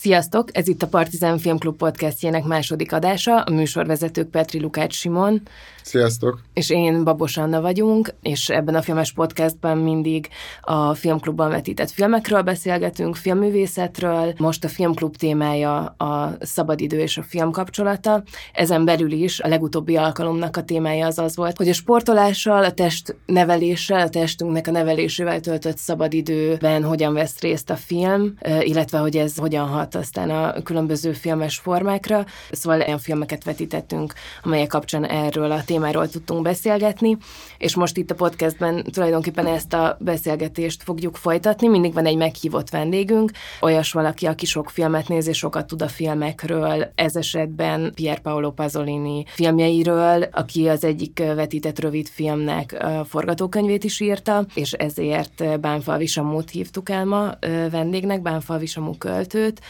Sziasztok! Ez itt a Partizán Filmklub podcastjének második adása. A műsorvezetők Petri Lukács Simon. Sziasztok! És én Babos Anna vagyunk, és ebben a filmes podcastban mindig a filmklubban vetített filmekről beszélgetünk, filmművészetről. Most a filmklub témája a szabadidő és a film kapcsolata. Ezen belül is a legutóbbi alkalomnak a témája az az volt, hogy a sportolással, a test neveléssel, a testünknek a nevelésével töltött szabadidőben hogyan vesz részt a film, illetve hogy ez hogyan hat át aztán a különböző filmes formákra. Szóval olyan filmeket vetítettünk, amelyek kapcsán erről a témáról tudtunk beszélgetni, és most itt a podcastben tulajdonképpen ezt a beszélgetést fogjuk folytatni. Mindig van egy meghívott vendégünk, olyas valaki, aki sok filmet néz és sokat tud a filmekről, ez esetben Pier Paolo Pasolini filmjeiről, aki az egyik vetített rövid filmnek a forgatókönyvét is írta, és ezért Bánfalvi Samót hívtuk el ma vendégnek, Bánfalvi Samú költőt,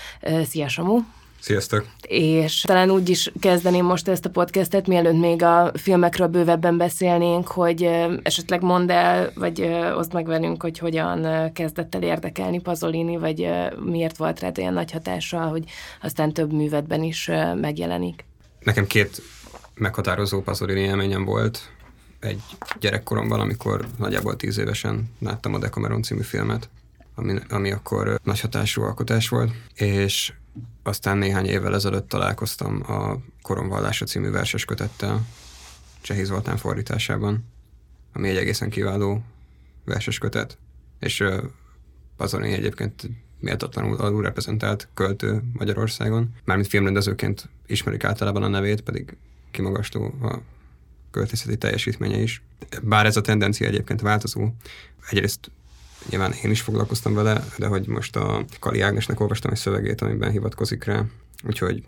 Szia, Samu! Sziasztok! És talán úgy is kezdeném most ezt a podcastet, mielőtt még a filmekről bővebben beszélnénk, hogy esetleg mondd el, vagy oszd meg velünk, hogy hogyan kezdett el érdekelni Pazolini, vagy miért volt rád olyan nagy hatása, hogy aztán több művetben is megjelenik. Nekem két meghatározó Pazolini élményem volt. Egy gyerekkoromban, amikor nagyjából tíz évesen láttam a Decameron című filmet, ami, ami akkor nagy hatású alkotás volt, és aztán néhány évvel ezelőtt találkoztam a Koromvallása című verses kötettel, Csehi Zoltán fordításában, ami egy egészen kiváló verses kötet, és Pazolini egyébként méltatlanul alulreprezentált költő Magyarországon. Mármint filmrendezőként ismerik általában a nevét, pedig kimagasló a költészeti teljesítménye is. Bár ez a tendencia egyébként változó, egyrészt Nyilván én is foglalkoztam vele, de hogy most a Kali Ágnesnek olvastam egy szövegét, amiben hivatkozik rá, úgyhogy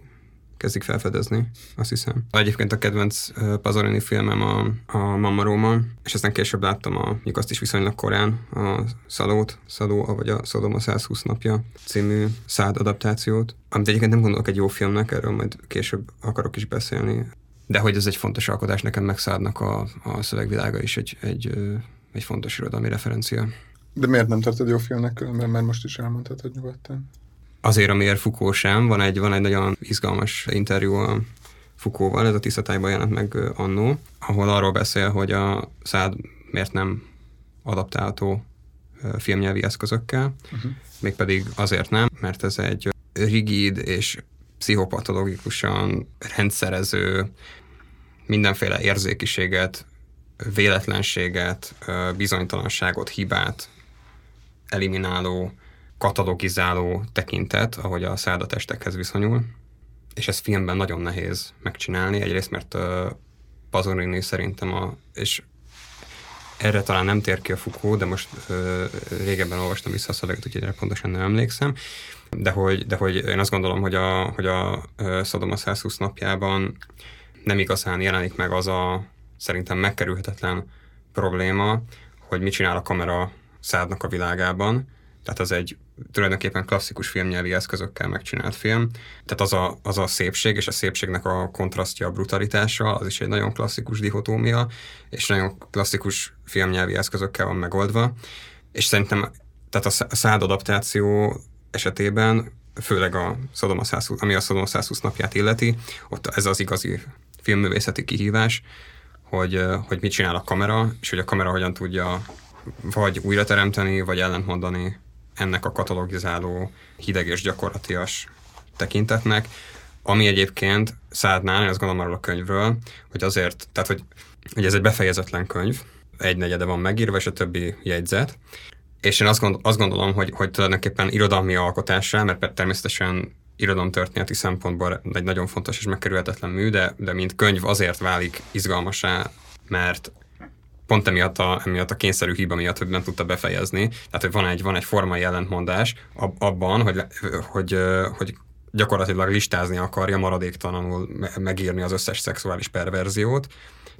kezdik felfedezni, azt hiszem. Egyébként a kedvenc Pasolini filmem a, a Mamma Roma, és aztán később láttam a, mondjuk azt is viszonylag korán, a Szalót, Szaló, vagy a Szodoma 120 napja című szád adaptációt, amit egyébként nem gondolok egy jó filmnek, erről majd később akarok is beszélni, de hogy ez egy fontos alkotás, nekem megszádnak a, a szövegvilága is egy, egy, egy fontos irodalmi referencia. De miért nem tartod jó filmnek különben, mert most is elmondtad, hogy nyugodtan? Azért, amiért Fukó sem. Van egy, van egy nagyon izgalmas interjú a Fukóval, ez a Tiszatályban jelent meg annó, ahol arról beszél, hogy a szád miért nem adaptálható filmnyelvi eszközökkel, uh-huh. mégpedig azért nem, mert ez egy rigid és pszichopatológikusan rendszerező, mindenféle érzékiséget, véletlenséget, bizonytalanságot, hibát elimináló, katalogizáló tekintet, ahogy a száldatestekhez viszonyul, és ez filmben nagyon nehéz megcsinálni, egyrészt mert uh, Pasolini szerintem a, és erre talán nem tér ki a Foucault, de most uh, régebben olvastam vissza a szöveget, úgyhogy erre pontosan nem emlékszem, de hogy, de hogy én azt gondolom, hogy a, hogy a Sodoma 120 napjában nem igazán jelenik meg az a szerintem megkerülhetetlen probléma, hogy mit csinál a kamera szádnak a világában. Tehát az egy tulajdonképpen klasszikus filmnyelvi eszközökkel megcsinált film. Tehát az a, az a szépség, és a szépségnek a kontrasztja a brutalitása, az is egy nagyon klasszikus dihotómia, és nagyon klasszikus filmnyelvi eszközökkel van megoldva. És szerintem tehát a szád adaptáció esetében, főleg a Sodoma 120, ami a Sodoma 120 napját illeti, ott ez az igazi filmművészeti kihívás, hogy, hogy mit csinál a kamera, és hogy a kamera hogyan tudja vagy újra teremteni, vagy ellentmondani ennek a katalogizáló, hideg és gyakorlatias tekintetnek, ami egyébként Szádnál, én azt gondolom arról a könyvről, hogy azért, tehát hogy, hogy ez egy befejezetlen könyv, egy negyede van megírva, és a többi jegyzet, és én azt, gondol, azt gondolom, hogy, hogy tulajdonképpen irodalmi alkotásra, mert természetesen irodalomtörténeti szempontból egy nagyon fontos és megkerülhetetlen mű, de, de mint könyv azért válik izgalmasá, mert pont emiatt a, emiatt a kényszerű hiba miatt, hogy nem tudta befejezni. Tehát, hogy van egy, van egy formai ellentmondás abban, hogy, hogy, hogy gyakorlatilag listázni akarja maradéktalanul megírni az összes szexuális perverziót,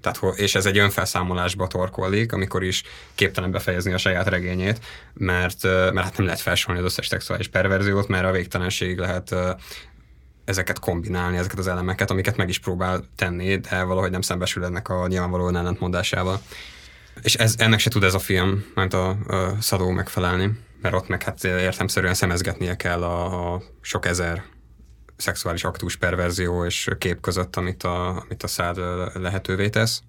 tehát, és ez egy önfelszámolásba torkollik, amikor is képtelen befejezni a saját regényét, mert, mert hát nem lehet felsorolni az összes szexuális perverziót, mert a végtelenség lehet ezeket kombinálni, ezeket az elemeket, amiket meg is próbál tenni, de valahogy nem szembesül ennek a nyilvánvalóan ellentmondásával. És ez, ennek se tud ez a film, mert a, a Szadó megfelelni. mert ott meg hát értemszerűen szemezgetnie kell a, a sok ezer szexuális aktus, perverzió és kép között, amit a, amit a szád lehetővé tesz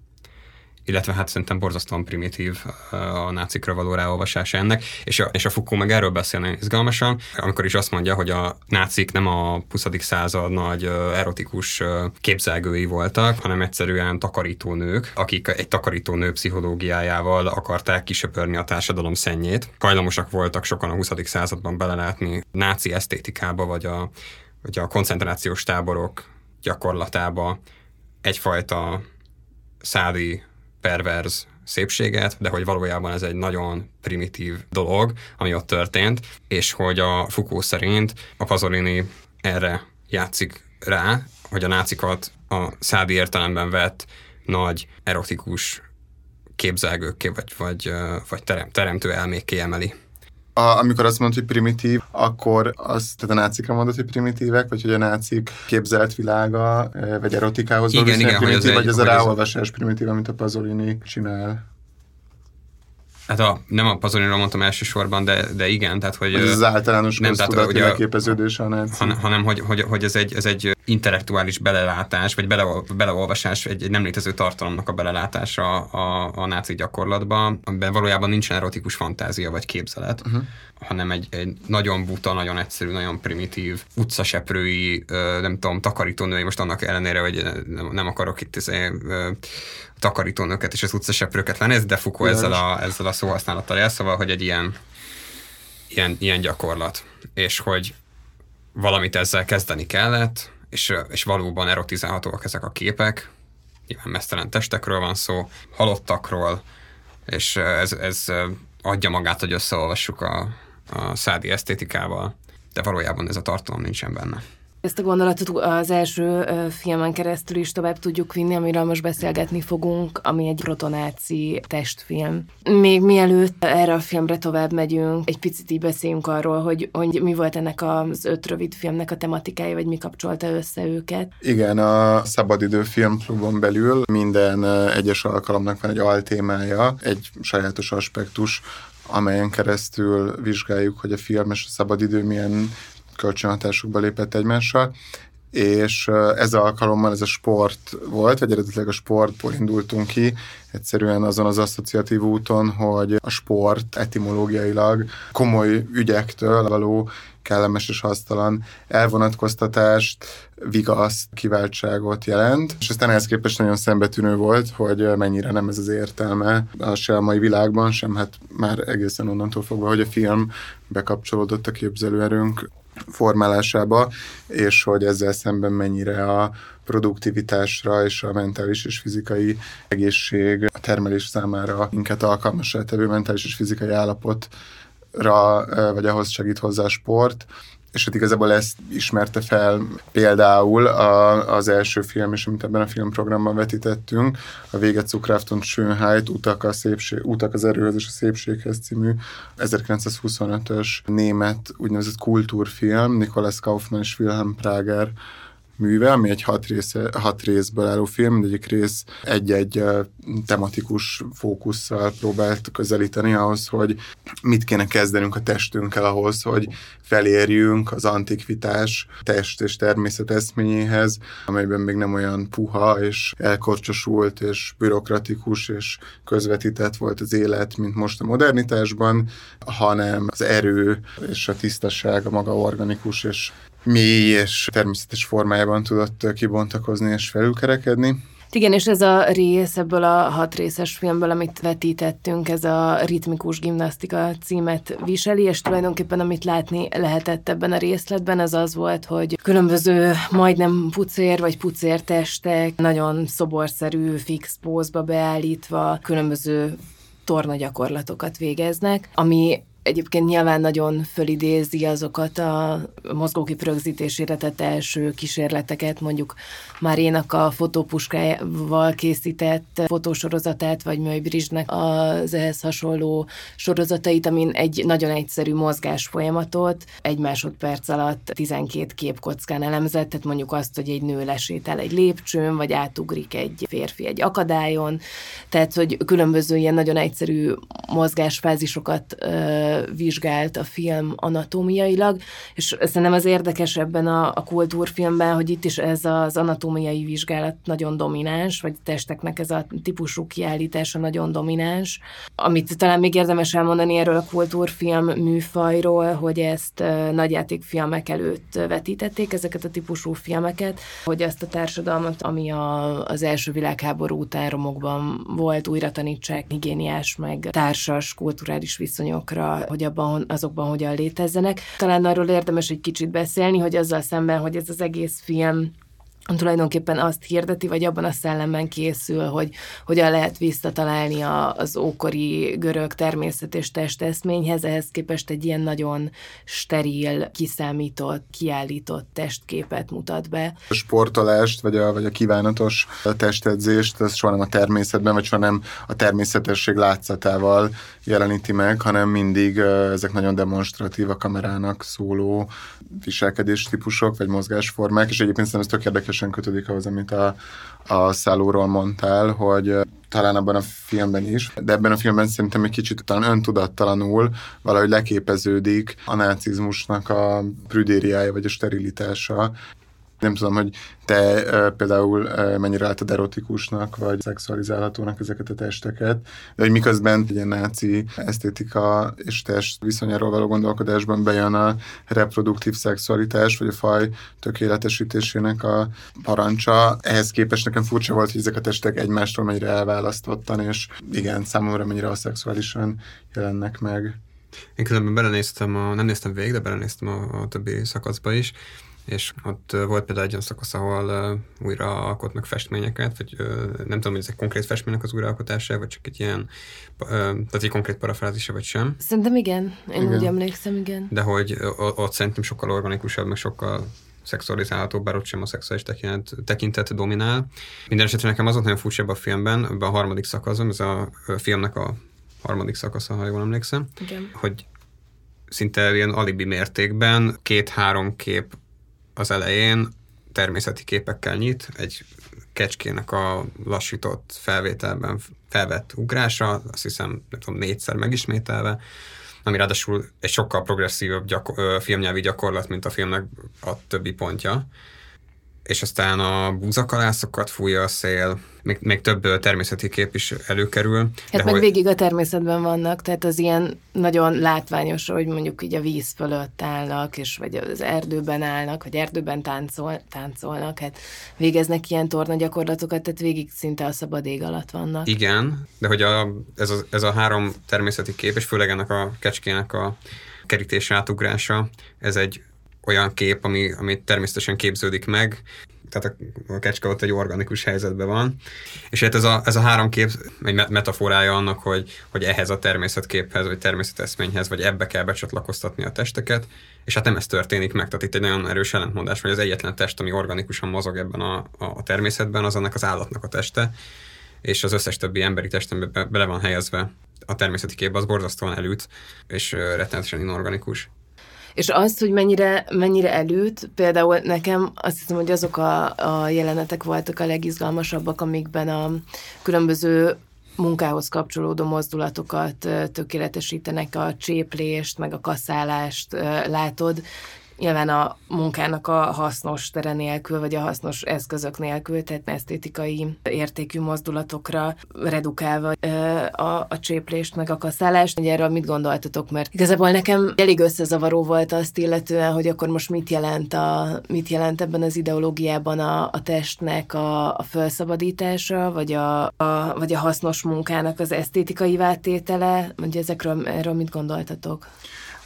illetve hát szerintem borzasztóan primitív a nácikra való ráolvasása ennek, és a, és a Foucault meg erről beszélne izgalmasan, amikor is azt mondja, hogy a nácik nem a 20. század nagy erotikus képzelgői voltak, hanem egyszerűen takarítónők, akik egy takarítónő pszichológiájával akarták kisöpörni a társadalom szennyét. Hajlamosak voltak sokan a 20. században belelátni náci esztétikába, vagy a, vagy a koncentrációs táborok gyakorlatába egyfajta szádi perverz szépséget, de hogy valójában ez egy nagyon primitív dolog, ami ott történt, és hogy a Foucault szerint a Pasolini erre játszik rá, hogy a nácikat a szádi értelemben vett nagy erotikus képzelgőkké, vagy, vagy, vagy terem, teremtő elmékké emeli a, amikor azt mondod, hogy primitív, akkor az, tehát a nácikra mondod, hogy primitívek, vagy hogy a nácik képzelt világa, eh, vagy erotikához igen, igen, primitív, egy, vagy ez a ráolvasás primitív, amit a Pasolini csinál? Hát a, nem a Pazolinról mondtam elsősorban, de, de igen, tehát hogy... Ez az általános nem, tehát, hogy a a náci. Han, hanem, hogy, hogy, hogy ez, egy, ez egy intellektuális belelátás, vagy bele, beleolvasás, egy, egy nem létező tartalomnak a belelátása a, a náci gyakorlatban, amiben valójában nincsen erotikus fantázia vagy képzelet, uh-huh. hanem egy, egy nagyon buta, nagyon egyszerű, nagyon primitív, utcaseprői, nem tudom, takarítónői, most annak ellenére, hogy nem, nem akarok itt izé, takarítónőket és az utcaseprőket lenézni, de Foucault ezzel a, ezzel a szóhasználattal él, szóval, hogy egy ilyen, ilyen, ilyen gyakorlat, és hogy valamit ezzel kezdeni kellett, és, és valóban erotizálhatóak ezek a képek, nyilván mesztelen testekről van szó, halottakról, és ez, ez adja magát, hogy összeolvassuk a, a szádi esztétikával, de valójában ez a tartalom nincsen benne. Ezt a gondolatot az első filmen keresztül is tovább tudjuk vinni, amiről most beszélgetni fogunk, ami egy protonáci testfilm. Még mielőtt erre a filmre tovább megyünk, egy picit így beszéljünk arról, hogy, hogy mi volt ennek az öt rövid filmnek a tematikája, vagy mi kapcsolta össze őket. Igen, a Szabadidő Filmklubon belül minden egyes alkalomnak van egy altémája, egy sajátos aspektus, amelyen keresztül vizsgáljuk, hogy a film és a szabadidő milyen kölcsönhatásukba lépett egymással, és ez alkalommal ez a sport volt, vagy eredetileg a sportból indultunk ki, egyszerűen azon az asszociatív úton, hogy a sport etimológiailag komoly ügyektől való kellemes és hasztalan elvonatkoztatást, vigaszt, kiváltságot jelent, és aztán ehhez képest nagyon szembetűnő volt, hogy mennyire nem ez az értelme a se a mai világban, sem hát már egészen onnantól fogva, hogy a film bekapcsolódott a képzelőerőnk formálásába, és hogy ezzel szemben mennyire a produktivitásra és a mentális és fizikai egészség a termelés számára inkább alkalmas tevő mentális és fizikai állapotra, vagy ahhoz segít hozzá a sport, és hát igazából ezt ismerte fel például a, az első film, és amit ebben a filmprogramban vetítettünk, a Véget Zukraft und Schönheit, Utak, a szépség, Utak az erőhöz és a szépséghez című 1925-ös német úgynevezett kultúrfilm, Nikolaus Kaufmann és Wilhelm Prager műve, ami egy hat, része, hat részből álló film, mindegyik rész egy-egy tematikus fókusszal próbált közelíteni ahhoz, hogy mit kéne kezdenünk a testünkkel ahhoz, hogy felérjünk az antikvitás test és természet eszményéhez, amelyben még nem olyan puha és elkorcsosult és bürokratikus és közvetített volt az élet, mint most a modernitásban, hanem az erő és a tisztaság, a maga organikus és mély és természetes formájában tudott kibontakozni és felülkerekedni. Igen, és ez a rész ebből a hat részes filmből, amit vetítettünk, ez a ritmikus gimnasztika címet viseli, és tulajdonképpen amit látni lehetett ebben a részletben, az az volt, hogy különböző majdnem pucér vagy pucértestek nagyon szoborszerű fix pózba beállítva különböző tornagyakorlatokat végeznek, ami Egyébként nyilván nagyon fölidézi azokat a mozgókép rögzítésére tett első kísérleteket, mondjuk Márénak a fotópuskájával készített fotósorozatát, vagy Möjbrizsnek az ehhez hasonló sorozatait, amin egy nagyon egyszerű mozgás folyamatot egy másodperc alatt 12 képkockán elemzett, tehát mondjuk azt, hogy egy nő lesétel egy lépcsőn, vagy átugrik egy férfi egy akadályon, tehát hogy különböző ilyen nagyon egyszerű mozgásfázisokat vizsgált a film anatómiailag, és szerintem az érdekes ebben a, a kultúrfilmben, hogy itt is ez az anatómiai vizsgálat nagyon domináns, vagy testeknek ez a típusú kiállítása nagyon domináns. Amit talán még érdemes elmondani erről a kultúrfilm műfajról, hogy ezt nagyjátékfilmek előtt vetítették, ezeket a típusú filmeket, hogy ezt a társadalmat, ami a, az első világháború után romokban volt, újra tanítsák higiéniás, meg társas, kulturális viszonyokra, hogy abban, azokban hogyan létezzenek. Talán arról érdemes egy kicsit beszélni, hogy azzal szemben, hogy ez az egész film tulajdonképpen azt hirdeti, vagy abban a szellemben készül, hogy hogyan lehet visszatalálni a, az ókori görög természet és testeszményhez, ehhez képest egy ilyen nagyon steril, kiszámított, kiállított testképet mutat be. A sportolást, vagy a, vagy a kívánatos testedzést, ez soha nem a természetben, vagy soha nem a természetesség látszatával jeleníti meg, hanem mindig ezek nagyon demonstratív a kamerának szóló viselkedés típusok, vagy mozgásformák, és egyébként szerintem ez tök érdekesen kötődik ahhoz, amit a, a szállóról mondtál, hogy talán abban a filmben is, de ebben a filmben szerintem egy kicsit talán öntudattalanul valahogy leképeződik a nácizmusnak a prüdériája vagy a sterilitása, nem tudom, hogy te például mennyire látod erotikusnak, vagy szexualizálhatónak ezeket a testeket, de hogy miközben egy ilyen náci esztétika és test viszonyáról való gondolkodásban bejön a reproduktív szexualitás, vagy a faj tökéletesítésének a parancsa. Ehhez képest nekem furcsa volt, hogy ezek a testek egymástól mennyire elválasztottan, és igen, számomra mennyire a szexuálisan jelennek meg. Én különben belenéztem, a, nem néztem végig, de belenéztem a, a többi szakaszba is, és ott volt például egy olyan szakasz, ahol uh, újra alkotnak festményeket, vagy uh, nem tudom, hogy ez egy konkrét festménynek az újraalkotása, vagy csak egy ilyen, uh, tehát egy konkrét parafrázisa, vagy sem. Szerintem igen, én igen. úgy emlékszem, igen. De hogy ott szerintem sokkal organikusabb, meg sokkal szexualizálható, bár ott sem a szexuális tekintet, tekintet dominál. Minden esetre nekem az volt nagyon furcsa a filmben, ebben a harmadik szakaszom, ez a filmnek a harmadik szakasza, ha jól emlékszem, Igen. hogy szinte ilyen alibi mértékben két-három kép az elején természeti képekkel nyit, egy kecskének a lassított felvételben felvett ugrása, azt hiszem, nem tudom, négyszer megismételve, ami ráadásul egy sokkal progresszívabb gyakor- filmnyelvi gyakorlat, mint a filmnek a többi pontja. És aztán a búzakalászokat fújja a szél, még, még több természeti kép is előkerül. Hát meg hogy... végig a természetben vannak, tehát az ilyen nagyon látványos, hogy mondjuk így a víz fölött állnak, és vagy az erdőben állnak, vagy erdőben táncol, táncolnak, hát végeznek ilyen torna gyakorlatokat, tehát végig szinte a szabad ég alatt vannak. Igen, de hogy a, ez, a, ez a három természeti kép, és főleg ennek a kecskének a kerítés átugrása, ez egy olyan kép, ami, ami természetesen képződik meg, tehát a, a kecske ott egy organikus helyzetben van. És hát ez a, ez a három kép egy metaforája annak, hogy, hogy ehhez a természetképhez, vagy természeteszményhez, vagy ebbe kell becsatlakoztatni a testeket, és hát nem ez történik meg. Tehát itt egy nagyon erős ellentmondás, hogy az egyetlen test, ami organikusan mozog ebben a, a, természetben, az annak az állatnak a teste, és az összes többi emberi testembe be, bele van helyezve a természeti kép, az borzasztóan elült, és rettenetesen inorganikus. És azt, hogy mennyire, mennyire előtt, például nekem azt hiszem, hogy azok a, a jelenetek voltak a legizgalmasabbak, amikben a különböző munkához kapcsolódó mozdulatokat tökéletesítenek, a cséplést, meg a kaszálást látod, nyilván a munkának a hasznos tere nélkül, vagy a hasznos eszközök nélkül, tehát esztétikai értékű mozdulatokra redukálva a, a cséplést, meg a kaszálást. Ugye erről mit gondoltatok? Mert igazából nekem elég összezavaró volt azt illetően, hogy akkor most mit jelent, a, mit jelent ebben az ideológiában a, a testnek a, a felszabadítása, vagy a, a, vagy a hasznos munkának az esztétikai váltétele, hogy ezekről erről mit gondoltatok?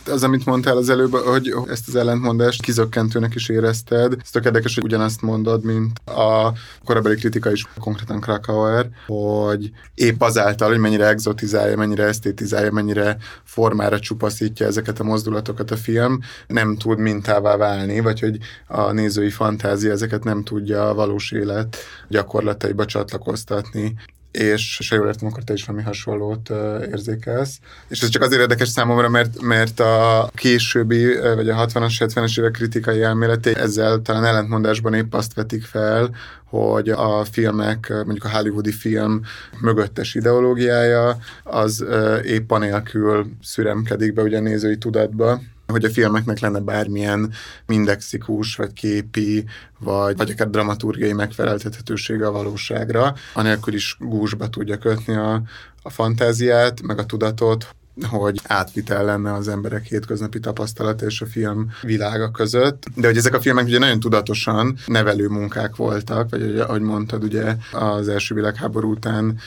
Az, amit mondtál az előbb, hogy ezt az ellentmondást kizökkentőnek is érezted. Ez tök érdekes, hogy ugyanazt mondod, mint a korabeli kritika is, konkrétan Krakauer, hogy épp azáltal, hogy mennyire exotizálja, mennyire esztétizálja, mennyire formára csupaszítja ezeket a mozdulatokat a film, nem tud mintává válni, vagy hogy a nézői fantázia ezeket nem tudja a valós élet gyakorlataiba csatlakoztatni és se jól értem, akkor te is valami hasonlót érzékelsz. És ez csak azért érdekes számomra, mert, mert a későbbi, vagy a 60-as, 70-es évek kritikai elméleti ezzel talán ellentmondásban épp azt vetik fel, hogy a filmek, mondjuk a hollywoodi film mögöttes ideológiája, az épp anélkül szüremkedik be ugye a nézői tudatba, hogy a filmeknek lenne bármilyen mindexikus, vagy képi, vagy, vagy akár dramaturgiai megfeleltethetősége a valóságra, anélkül is gúzsba tudja kötni a, a fantáziát, meg a tudatot, hogy átvitel lenne az emberek hétköznapi tapasztalata és a film világa között. De hogy ezek a filmek ugye nagyon tudatosan nevelő munkák voltak, vagy ahogy mondtad, ugye az első világháború után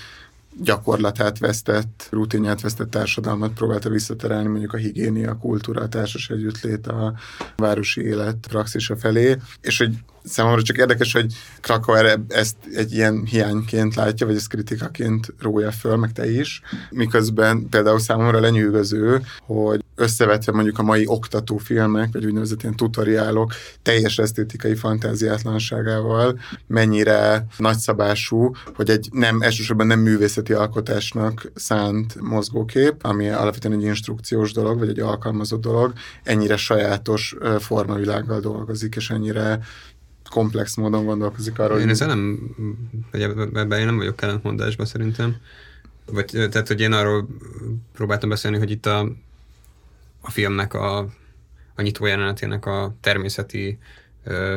gyakorlatát vesztett, rutinját vesztett társadalmat próbálta visszaterelni mondjuk a higiénia, a kultúra, a társas együttlét, a városi élet praxisa felé, és hogy számomra csak érdekes, hogy Krakauer ezt egy ilyen hiányként látja, vagy ezt kritikaként rója föl, meg te is, miközben például számomra lenyűgöző, hogy összevetve mondjuk a mai oktatófilmek, vagy úgynevezett ilyen tutoriálok teljes esztétikai fantáziátlanságával, mennyire nagyszabású, hogy egy nem, elsősorban nem művészeti alkotásnak szánt mozgókép, ami alapvetően egy instrukciós dolog, vagy egy alkalmazott dolog, ennyire sajátos formavilággal dolgozik, és ennyire komplex módon gondolkozik arról. Én ezzel nem, ebben én nem vagyok ellentmondásban szerintem. Vagy, tehát, hogy én arról próbáltam beszélni, hogy itt a, a filmnek a, a nyitó jelenetének a természeti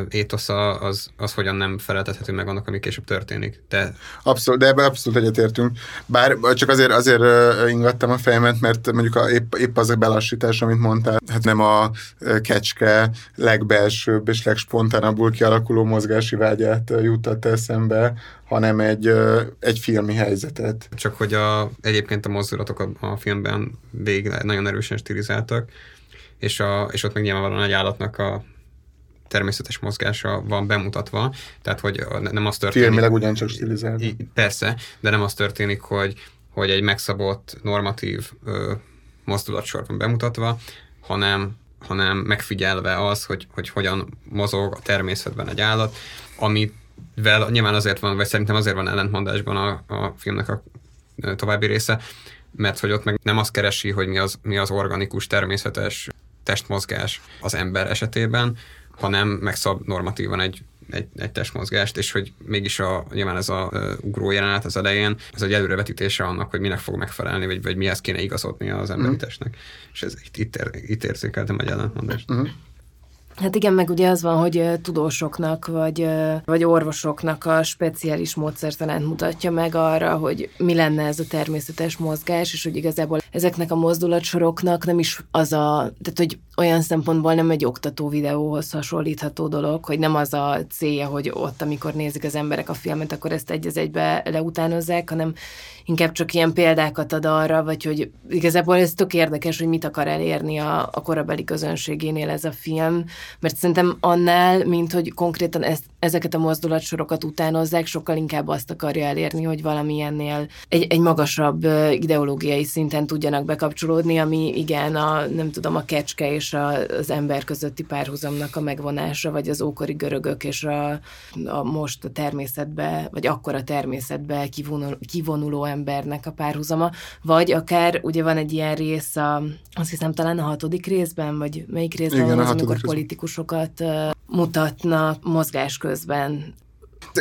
étosza az, az hogyan nem feleltethető meg annak, ami később történik. De... Abszolút, de ebben abszolút egyetértünk. Bár csak azért, azért ingattam a fejemet, mert mondjuk a, épp, épp az a belassítás, amit mondtál, hát nem a kecske legbelsőbb és legspontánabbul kialakuló mozgási vágyát jutott eszembe, hanem egy, egy filmi helyzetet. Csak hogy a, egyébként a mozdulatok a, a filmben végig nagyon erősen stilizáltak, és, a, és ott meg nyilvánvalóan egy állatnak a természetes mozgása van bemutatva, tehát hogy nem az történik... Filmileg ugyancsak stilizálva. Persze, de nem az történik, hogy, hogy egy megszabott, normatív ö, mozdulatsor van bemutatva, hanem, hanem megfigyelve az, hogy, hogy hogyan mozog a természetben egy állat, amivel nyilván azért van, vagy szerintem azért van ellentmondásban a, a filmnek a további része, mert hogy ott meg nem azt keresi, hogy mi az, mi az organikus, természetes testmozgás az ember esetében, hanem megszab normatívan egy, egy, egy testmozgást, és hogy mégis a, nyilván ez a uh, ugró jelenet az elején, ez egy előrevetítése annak, hogy minek fog megfelelni, vagy, vagy mihez kéne igazodni az emberi mm. testnek. És ez itt, itt, itt érzékeltem egy ellentmondást. Mm. Hát igen, meg ugye az van, hogy tudósoknak vagy, vagy orvosoknak a speciális módszertanát mutatja meg arra, hogy mi lenne ez a természetes mozgás, és hogy igazából ezeknek a mozdulatsoroknak nem is az a, tehát hogy olyan szempontból nem egy oktató videóhoz hasonlítható dolog, hogy nem az a célja, hogy ott, amikor nézik az emberek a filmet, akkor ezt egy az egybe leutánozzák, hanem inkább csak ilyen példákat ad arra, vagy hogy igazából ez tök érdekes, hogy mit akar elérni a, a korabeli közönségénél ez a film, mert szerintem annál, mint hogy konkrétan ezt, ezeket a mozdulatsorokat utánozzák, sokkal inkább azt akarja elérni, hogy valamilyennél egy, egy magasabb ideológiai szinten tudjanak bekapcsolódni, ami igen, a, nem tudom, a kecske és a, az ember közötti párhuzamnak a megvonása, vagy az ókori görögök és a, a most a természetbe, vagy akkor a természetbe kivonul, kivonuló embernek a párhuzama, vagy akár ugye van egy ilyen rész, a, azt hiszem talán a hatodik részben, vagy melyik részben Igen, van az, amikor rész. politikusokat mutatnak mozgás közben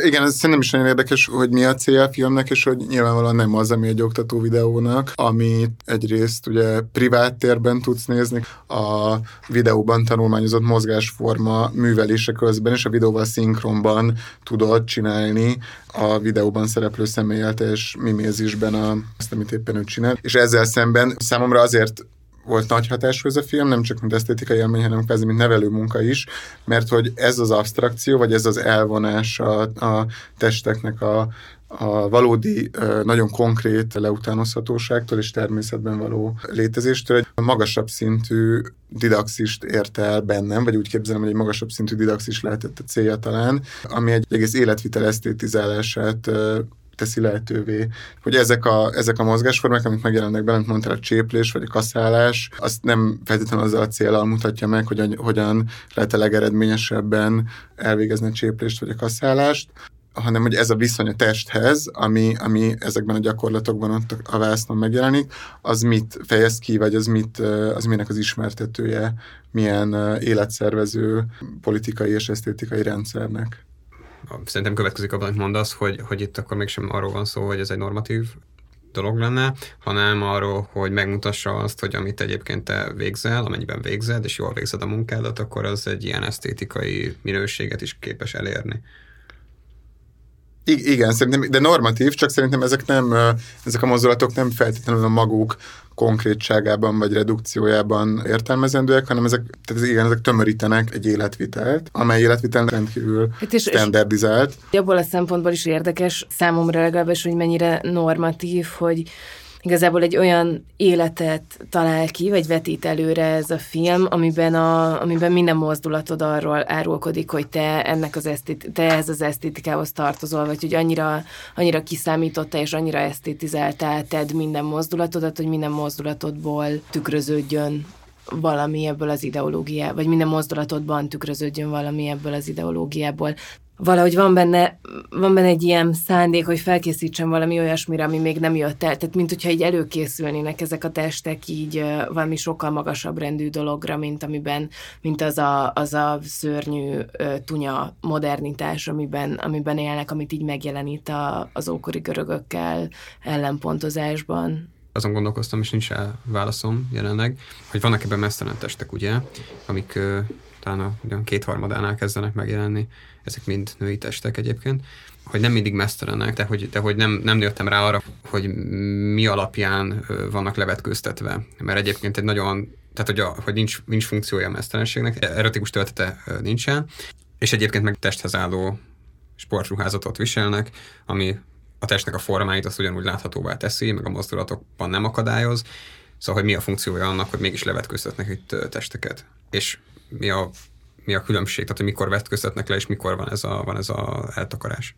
igen, ez szerintem is nagyon érdekes, hogy mi a célja a filmnek, és hogy nyilvánvalóan nem az, ami egy oktató videónak, amit egyrészt ugye privát térben tudsz nézni, a videóban tanulmányozott mozgásforma művelése közben, és a videóval szinkronban tudod csinálni a videóban szereplő személyel teljes mimézisben azt, amit éppen ő csinál. És ezzel szemben számomra azért volt nagy hatású ez a film, nem csak mint esztétikai élmény, hanem kvázi mint nevelő munka is, mert hogy ez az abstrakció, vagy ez az elvonás a, a testeknek a, a valódi, nagyon konkrét leutánozhatóságtól és természetben való létezéstől egy magasabb szintű didaxist ért el bennem, vagy úgy képzelem, hogy egy magasabb szintű didaxis lehetett a célja talán, ami egy egész életvitel esztétizálását teszi lehetővé, hogy ezek a, ezek a mozgásformák, amik megjelennek benned, mondtál a cséplés vagy a kaszálás, azt nem feltétlenül azzal a célral mutatja meg, hogy hogyan lehet a legeredményesebben elvégezni a cséplést vagy a kaszálást, hanem hogy ez a viszony a testhez, ami, ami ezekben a gyakorlatokban ott a vásznon megjelenik, az mit fejez ki, vagy az, mit, az minek az ismertetője, milyen életszervező politikai és esztétikai rendszernek. Szerintem következik abban, amit mondasz, hogy, hogy itt akkor mégsem arról van szó, hogy ez egy normatív dolog lenne, hanem arról, hogy megmutassa azt, hogy amit egyébként te végzel, amennyiben végzed, és jól végzed a munkádat, akkor az egy ilyen esztétikai minőséget is képes elérni. I- igen, szerintem, de normatív, csak szerintem ezek nem, ezek a mozdulatok nem feltétlenül a maguk konkrétságában vagy redukciójában értelmezendőek, hanem ezek, tehát igen, ezek tömörítenek egy életvitelt, amely életvitel rendkívül hát és, standardizált. És abból a szempontból is érdekes számomra legalábbis, hogy mennyire normatív, hogy igazából egy olyan életet talál ki, vagy vetít előre ez a film, amiben, a, amiben minden mozdulatod arról árulkodik, hogy te ennek az esztit, te ehhez az esztétikához tartozol, vagy hogy annyira, annyira kiszámította és annyira esztétizáltál tedd minden mozdulatodat, hogy minden mozdulatodból tükröződjön valami ebből az ideológiából, vagy minden mozdulatodban tükröződjön valami ebből az ideológiából valahogy van benne, van benne egy ilyen szándék, hogy felkészítsen valami olyasmire, ami még nem jött el. Tehát, mint hogyha így előkészülnének ezek a testek így valami sokkal magasabb rendű dologra, mint amiben, mint az a, az a szörnyű tunya modernitás, amiben, amiben élnek, amit így megjelenít a, az ókori görögökkel ellenpontozásban azon gondolkoztam, és nincs el válaszom jelenleg, hogy vannak ebben mesztelen testek, ugye, amik uh, talán a ugyan kétharmadánál kezdenek megjelenni, ezek mind női testek egyébként, hogy nem mindig mesztelenek, de hogy, de hogy nem, nem jöttem rá arra, hogy mi alapján vannak levetkőztetve. Mert egyébként egy nagyon, tehát hogy, a, hogy nincs, nincs funkciója a mesztelenségnek, erotikus töltete nincsen, és egyébként meg testhez álló sportruházatot viselnek, ami a testnek a formáit azt ugyanúgy láthatóvá teszi, meg a mozdulatokban nem akadályoz. Szóval, hogy mi a funkciója annak, hogy mégis levetkőztetnek itt testeket. És mi a mi a különbség, tehát hogy mikor vetköztetnek le, és mikor van ez a, van ez a eltakarás?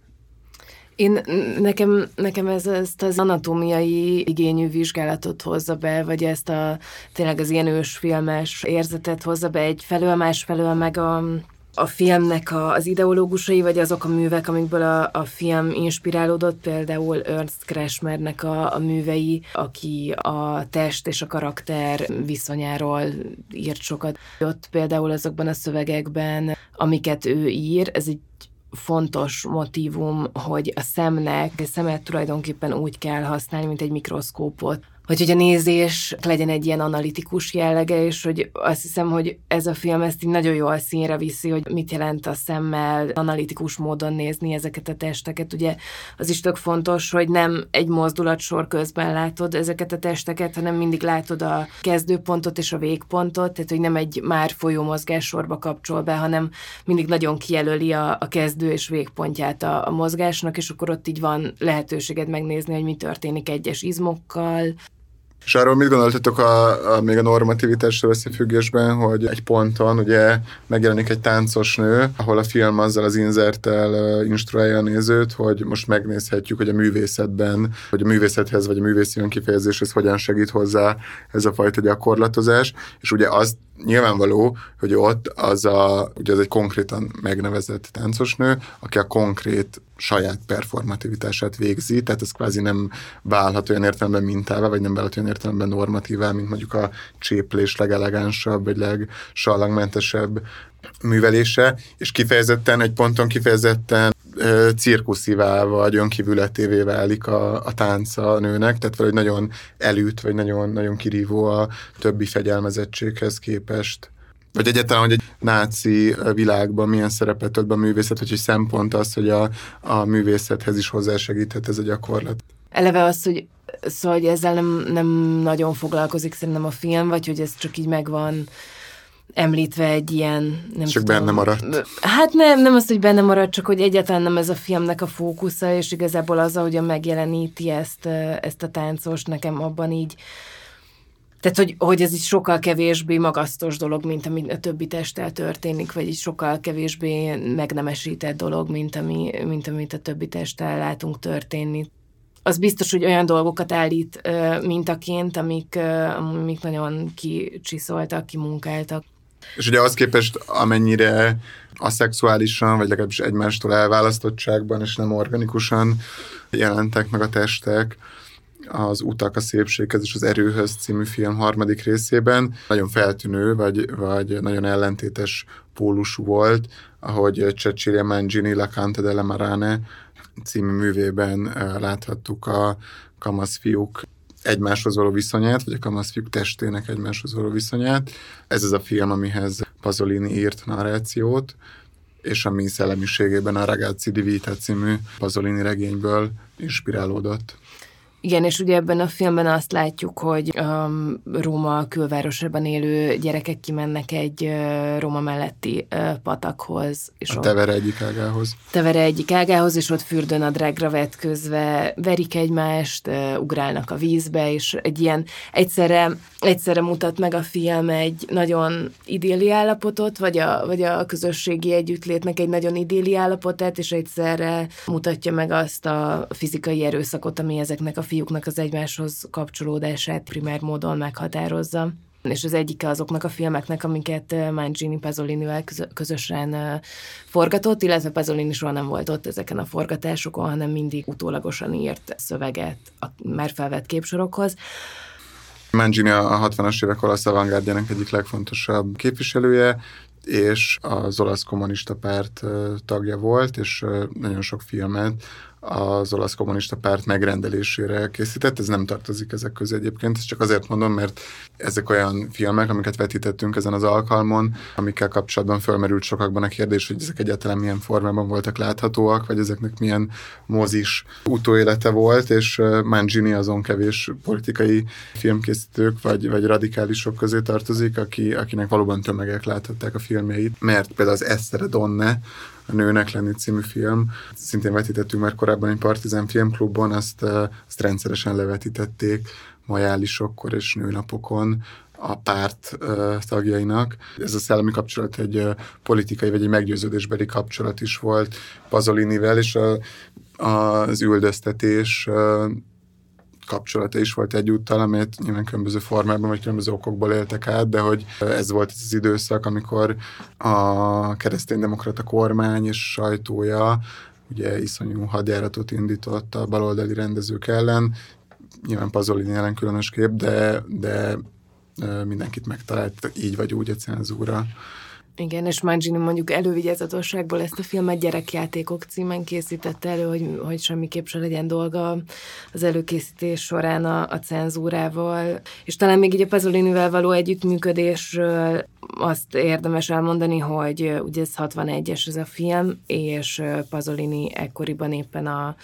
Én, nekem, nekem ez, ezt az anatómiai igényű vizsgálatot hozza be, vagy ezt a tényleg az ilyen ősfilmes érzetet hozza be egy felől, másfelől meg a, a filmnek a, az ideológusai, vagy azok a művek, amikből a, a film inspirálódott, például Ernst Krashmernek a, a művei, aki a test és a karakter viszonyáról írt sokat. Ott például azokban a szövegekben, amiket ő ír, ez egy fontos motivum, hogy a szemnek, a szemet tulajdonképpen úgy kell használni, mint egy mikroszkópot, vagy hogy a nézés legyen egy ilyen analitikus jellege, és hogy azt hiszem, hogy ez a film ezt így nagyon jól színre viszi, hogy mit jelent a szemmel analitikus módon nézni ezeket a testeket. Ugye az is tök fontos, hogy nem egy mozdulat sor közben látod ezeket a testeket, hanem mindig látod a kezdőpontot és a végpontot, tehát hogy nem egy már folyó mozgás sorba kapcsol be, hanem mindig nagyon kijelöli a, a kezdő és végpontját a, a mozgásnak, és akkor ott így van lehetőséged megnézni, hogy mi történik egyes izmokkal, és arról mit gondoltatok a, a, még a normativitással összefüggésben, hogy egy ponton ugye megjelenik egy táncos nő, ahol a film azzal az inzertel instruálja a nézőt, hogy most megnézhetjük, hogy a művészetben, hogy a művészethez vagy a művészi önkifejezéshez hogyan segít hozzá ez a fajta gyakorlatozás, és ugye az nyilvánvaló, hogy ott az, a, ugye az egy konkrétan megnevezett táncosnő, aki a konkrét saját performativitását végzi, tehát ez kvázi nem válhat olyan értelemben mintává, vagy nem válhat olyan értelemben normatívá, mint mondjuk a cséplés legelegánsabb, vagy legsallagmentesebb művelése, és kifejezetten, egy ponton kifejezetten cirkuszivá vagy önkívületévé válik a, a tánca a nőnek, tehát valahogy nagyon elüt, vagy nagyon, nagyon kirívó a többi fegyelmezettséghez képest vagy egyáltalán, hogy egy náci világban milyen szerepet tölt be a művészet, hogy egy szempont az, hogy a, a művészethez is hozzásegíthet ez a gyakorlat. Eleve az, hogy szóval hogy ezzel nem, nem nagyon foglalkozik szerintem a film, vagy hogy ez csak így megvan említve egy ilyen... Nem csak tudom, benne maradt. Hát nem, nem az, hogy benne maradt, csak hogy egyáltalán nem ez a filmnek a fókusza, és igazából az, ahogyan megjeleníti ezt, ezt a táncos, nekem abban így tehát, hogy, hogy ez így sokkal kevésbé magasztos dolog, mint ami a többi testtel történik, vagy így sokkal kevésbé megnemesített dolog, mint, ami, mint amit a többi testtel látunk történni. Az biztos, hogy olyan dolgokat állít mintaként, amik, amik nagyon kicsiszoltak, kimunkáltak. És ugye az képest, amennyire aszexuálisan, vagy legalábbis egymástól elválasztottságban, és nem organikusan jelentek meg a testek, az Utak a szépséghez és az Erőhöz című film harmadik részében nagyon feltűnő, vagy, vagy nagyon ellentétes pólusú volt, ahogy Cecilia Mangini La Canta della Marane című művében láthattuk a kamasz fiúk egymáshoz való viszonyát, vagy a kamasz fiúk testének egymáshoz való viszonyát. Ez az a film, amihez Pasolini írt narrációt, és ami szellemiségében a Ragazzi di Vita című Pasolini regényből inspirálódott. Igen, és ugye ebben a filmben azt látjuk, hogy um, Róma külvárosában élő gyerekek kimennek egy uh, Róma melletti uh, patakhoz. És a Tevere egyik ágához. Tevere egyik ágához, és ott fürdőn a drágra vetközve verik egymást, uh, ugrálnak a vízbe, és egy ilyen egyszerre, egyszerre mutat meg a film egy nagyon idilli állapotot, vagy a, vagy a közösségi együttlétnek egy nagyon idilli állapotát, és egyszerre mutatja meg azt a fizikai erőszakot, ami ezeknek a fiúknak az egymáshoz kapcsolódását primer módon meghatározza és az egyike azoknak a filmeknek, amiket Mangini Pasolinivel közösen forgatott, illetve Pasolini soha nem volt ott ezeken a forgatásokon, hanem mindig utólagosan írt szöveget a már felvett képsorokhoz. Mangini a 60-as évek olasz avantgárdjának egyik legfontosabb képviselője, és az olasz kommunista párt tagja volt, és nagyon sok filmet az olasz kommunista párt megrendelésére készített, ez nem tartozik ezek közé egyébként, ezt csak azért mondom, mert ezek olyan filmek, amiket vetítettünk ezen az alkalmon, amikkel kapcsolatban fölmerült sokakban a kérdés, hogy ezek egyáltalán milyen formában voltak láthatóak, vagy ezeknek milyen mozis utóélete volt, és Mangini azon kevés politikai filmkészítők, vagy, vagy radikálisok közé tartozik, aki, akinek valóban tömegek láthatták a filmjeit, mert például az Esztere Donne, a Nőnek lenni című film. Szintén vetítettünk már korábban egy Partizán filmklubban, azt, azt rendszeresen levetítették majálisokkor és nőnapokon a párt tagjainak. Ez a szellemi kapcsolat egy politikai vagy egy meggyőződésbeli kapcsolat is volt Pazolinivel, és a, az üldöztetés kapcsolata is volt egyúttal, amelyet nyilván különböző formában vagy különböző okokból éltek át, de hogy ez volt az időszak, amikor a kereszténydemokrata kormány és sajtója ugye iszonyú hadjáratot indított a baloldali rendezők ellen, nyilván Pazolini ellen különösképp, de, de mindenkit megtalált így vagy úgy a cenzúra. Igen, és Mangini mondjuk elővigyázatosságból ezt a filmet gyerekjátékok címen készítette elő, hogy, hogy semmiképp se legyen dolga az előkészítés során a, a cenzúrával. És talán még így a Pasolinivel való együttműködésről azt érdemes elmondani, hogy ugye ez 61-es ez a film, és Pasolini ekkoriban éppen a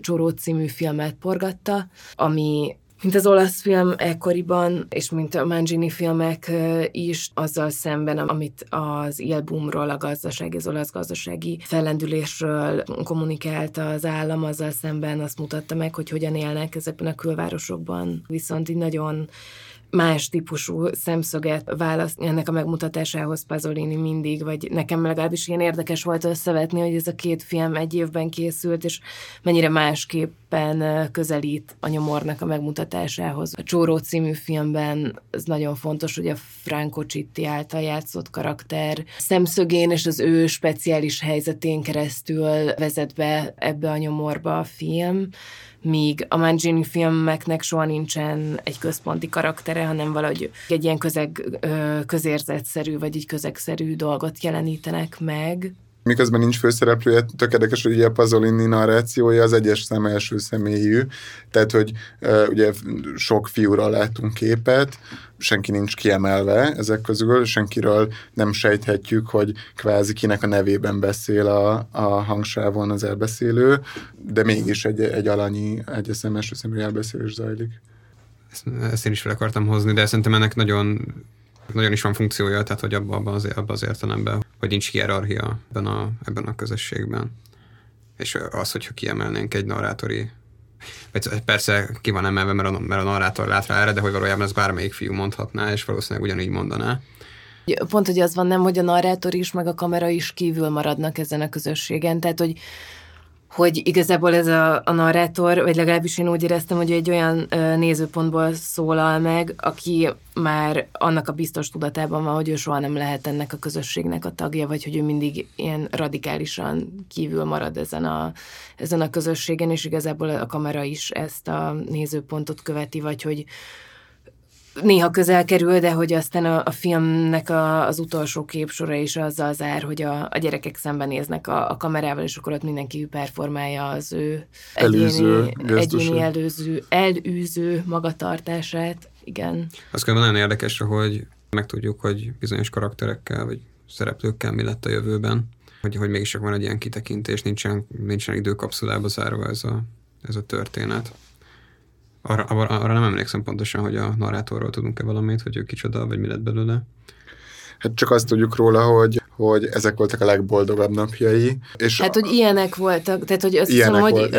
Csoró című filmet porgatta, ami mint az olasz film ekkoriban, és mint a Mangini filmek is, azzal szemben, amit az Ilbumról, a gazdaság, az olasz gazdasági fellendülésről kommunikált az állam, azzal szemben azt mutatta meg, hogy hogyan élnek ezekben a külvárosokban. Viszont így nagyon más típusú szemszöget választni ennek a megmutatásához Pasolini mindig, vagy nekem legalábbis ilyen érdekes volt összevetni, hogy ez a két film egy évben készült, és mennyire másképpen közelít a nyomornak a megmutatásához. A Csóró című filmben ez nagyon fontos, hogy a Franco Citti által játszott karakter szemszögén és az ő speciális helyzetén keresztül vezet be ebbe a nyomorba a film, míg a Mangini filmeknek soha nincsen egy központi karaktere, hanem valahogy egy ilyen közeg, közérzetszerű, vagy egy közegszerű dolgot jelenítenek meg miközben nincs főszereplője, tök érdekes, hogy ugye a Pazolini narrációja az egyes szem első személyű, tehát, hogy ugye sok fiúra látunk képet, senki nincs kiemelve ezek közül, senkiről nem sejthetjük, hogy kvázi kinek a nevében beszél a, a hangsávon az elbeszélő, de mégis egy, egy alanyi, egy szem első személyű elbeszélés zajlik. Ezt, ezt én is fel akartam hozni, de szerintem ennek nagyon nagyon is van funkciója, tehát hogy abban az, abba az értelemben, hogy nincs hierarchia ebben a, ebben a közösségben. És az, hogyha kiemelnénk egy narrátori vagy persze ki van emelve, mert a, mert a narrátor lát rá erre, de hogy valójában ez bármelyik fiú mondhatná, és valószínűleg ugyanígy mondaná. Pont, hogy az van nem, hogy a narrátor is, meg a kamera is kívül maradnak ezen a közösségen, tehát, hogy hogy igazából ez a, a narrátor, vagy legalábbis én úgy éreztem, hogy egy olyan ö, nézőpontból szólal meg, aki már annak a biztos tudatában van, hogy ő soha nem lehet ennek a közösségnek a tagja, vagy hogy ő mindig ilyen radikálisan kívül marad ezen a, ezen a közösségen, és igazából a kamera is ezt a nézőpontot követi, vagy hogy, néha közel kerül, de hogy aztán a, a filmnek a, az utolsó képsora is azzal zár, hogy a, a gyerekek szembenéznek a, a kamerával, és akkor ott mindenki performálja az ő Előző egyéni, egyéni előző, elűző magatartását. Igen. Az kell nagyon érdekes, hogy megtudjuk, hogy bizonyos karakterekkel, vagy szereplőkkel mi lett a jövőben, hogy, hogy mégis csak van egy ilyen kitekintés, nincsen, nincsen időkapszulába zárva ez a, ez a történet. Arra, arra nem emlékszem pontosan, hogy a narrátorról tudunk-e valamit, hogy ő kicsoda, vagy mi lett belőle. Hát csak azt tudjuk róla, hogy, hogy ezek voltak a legboldogabb napjai. És hát, hogy ilyenek voltak, tehát hogy azt hiszem, hogy, volt, ö,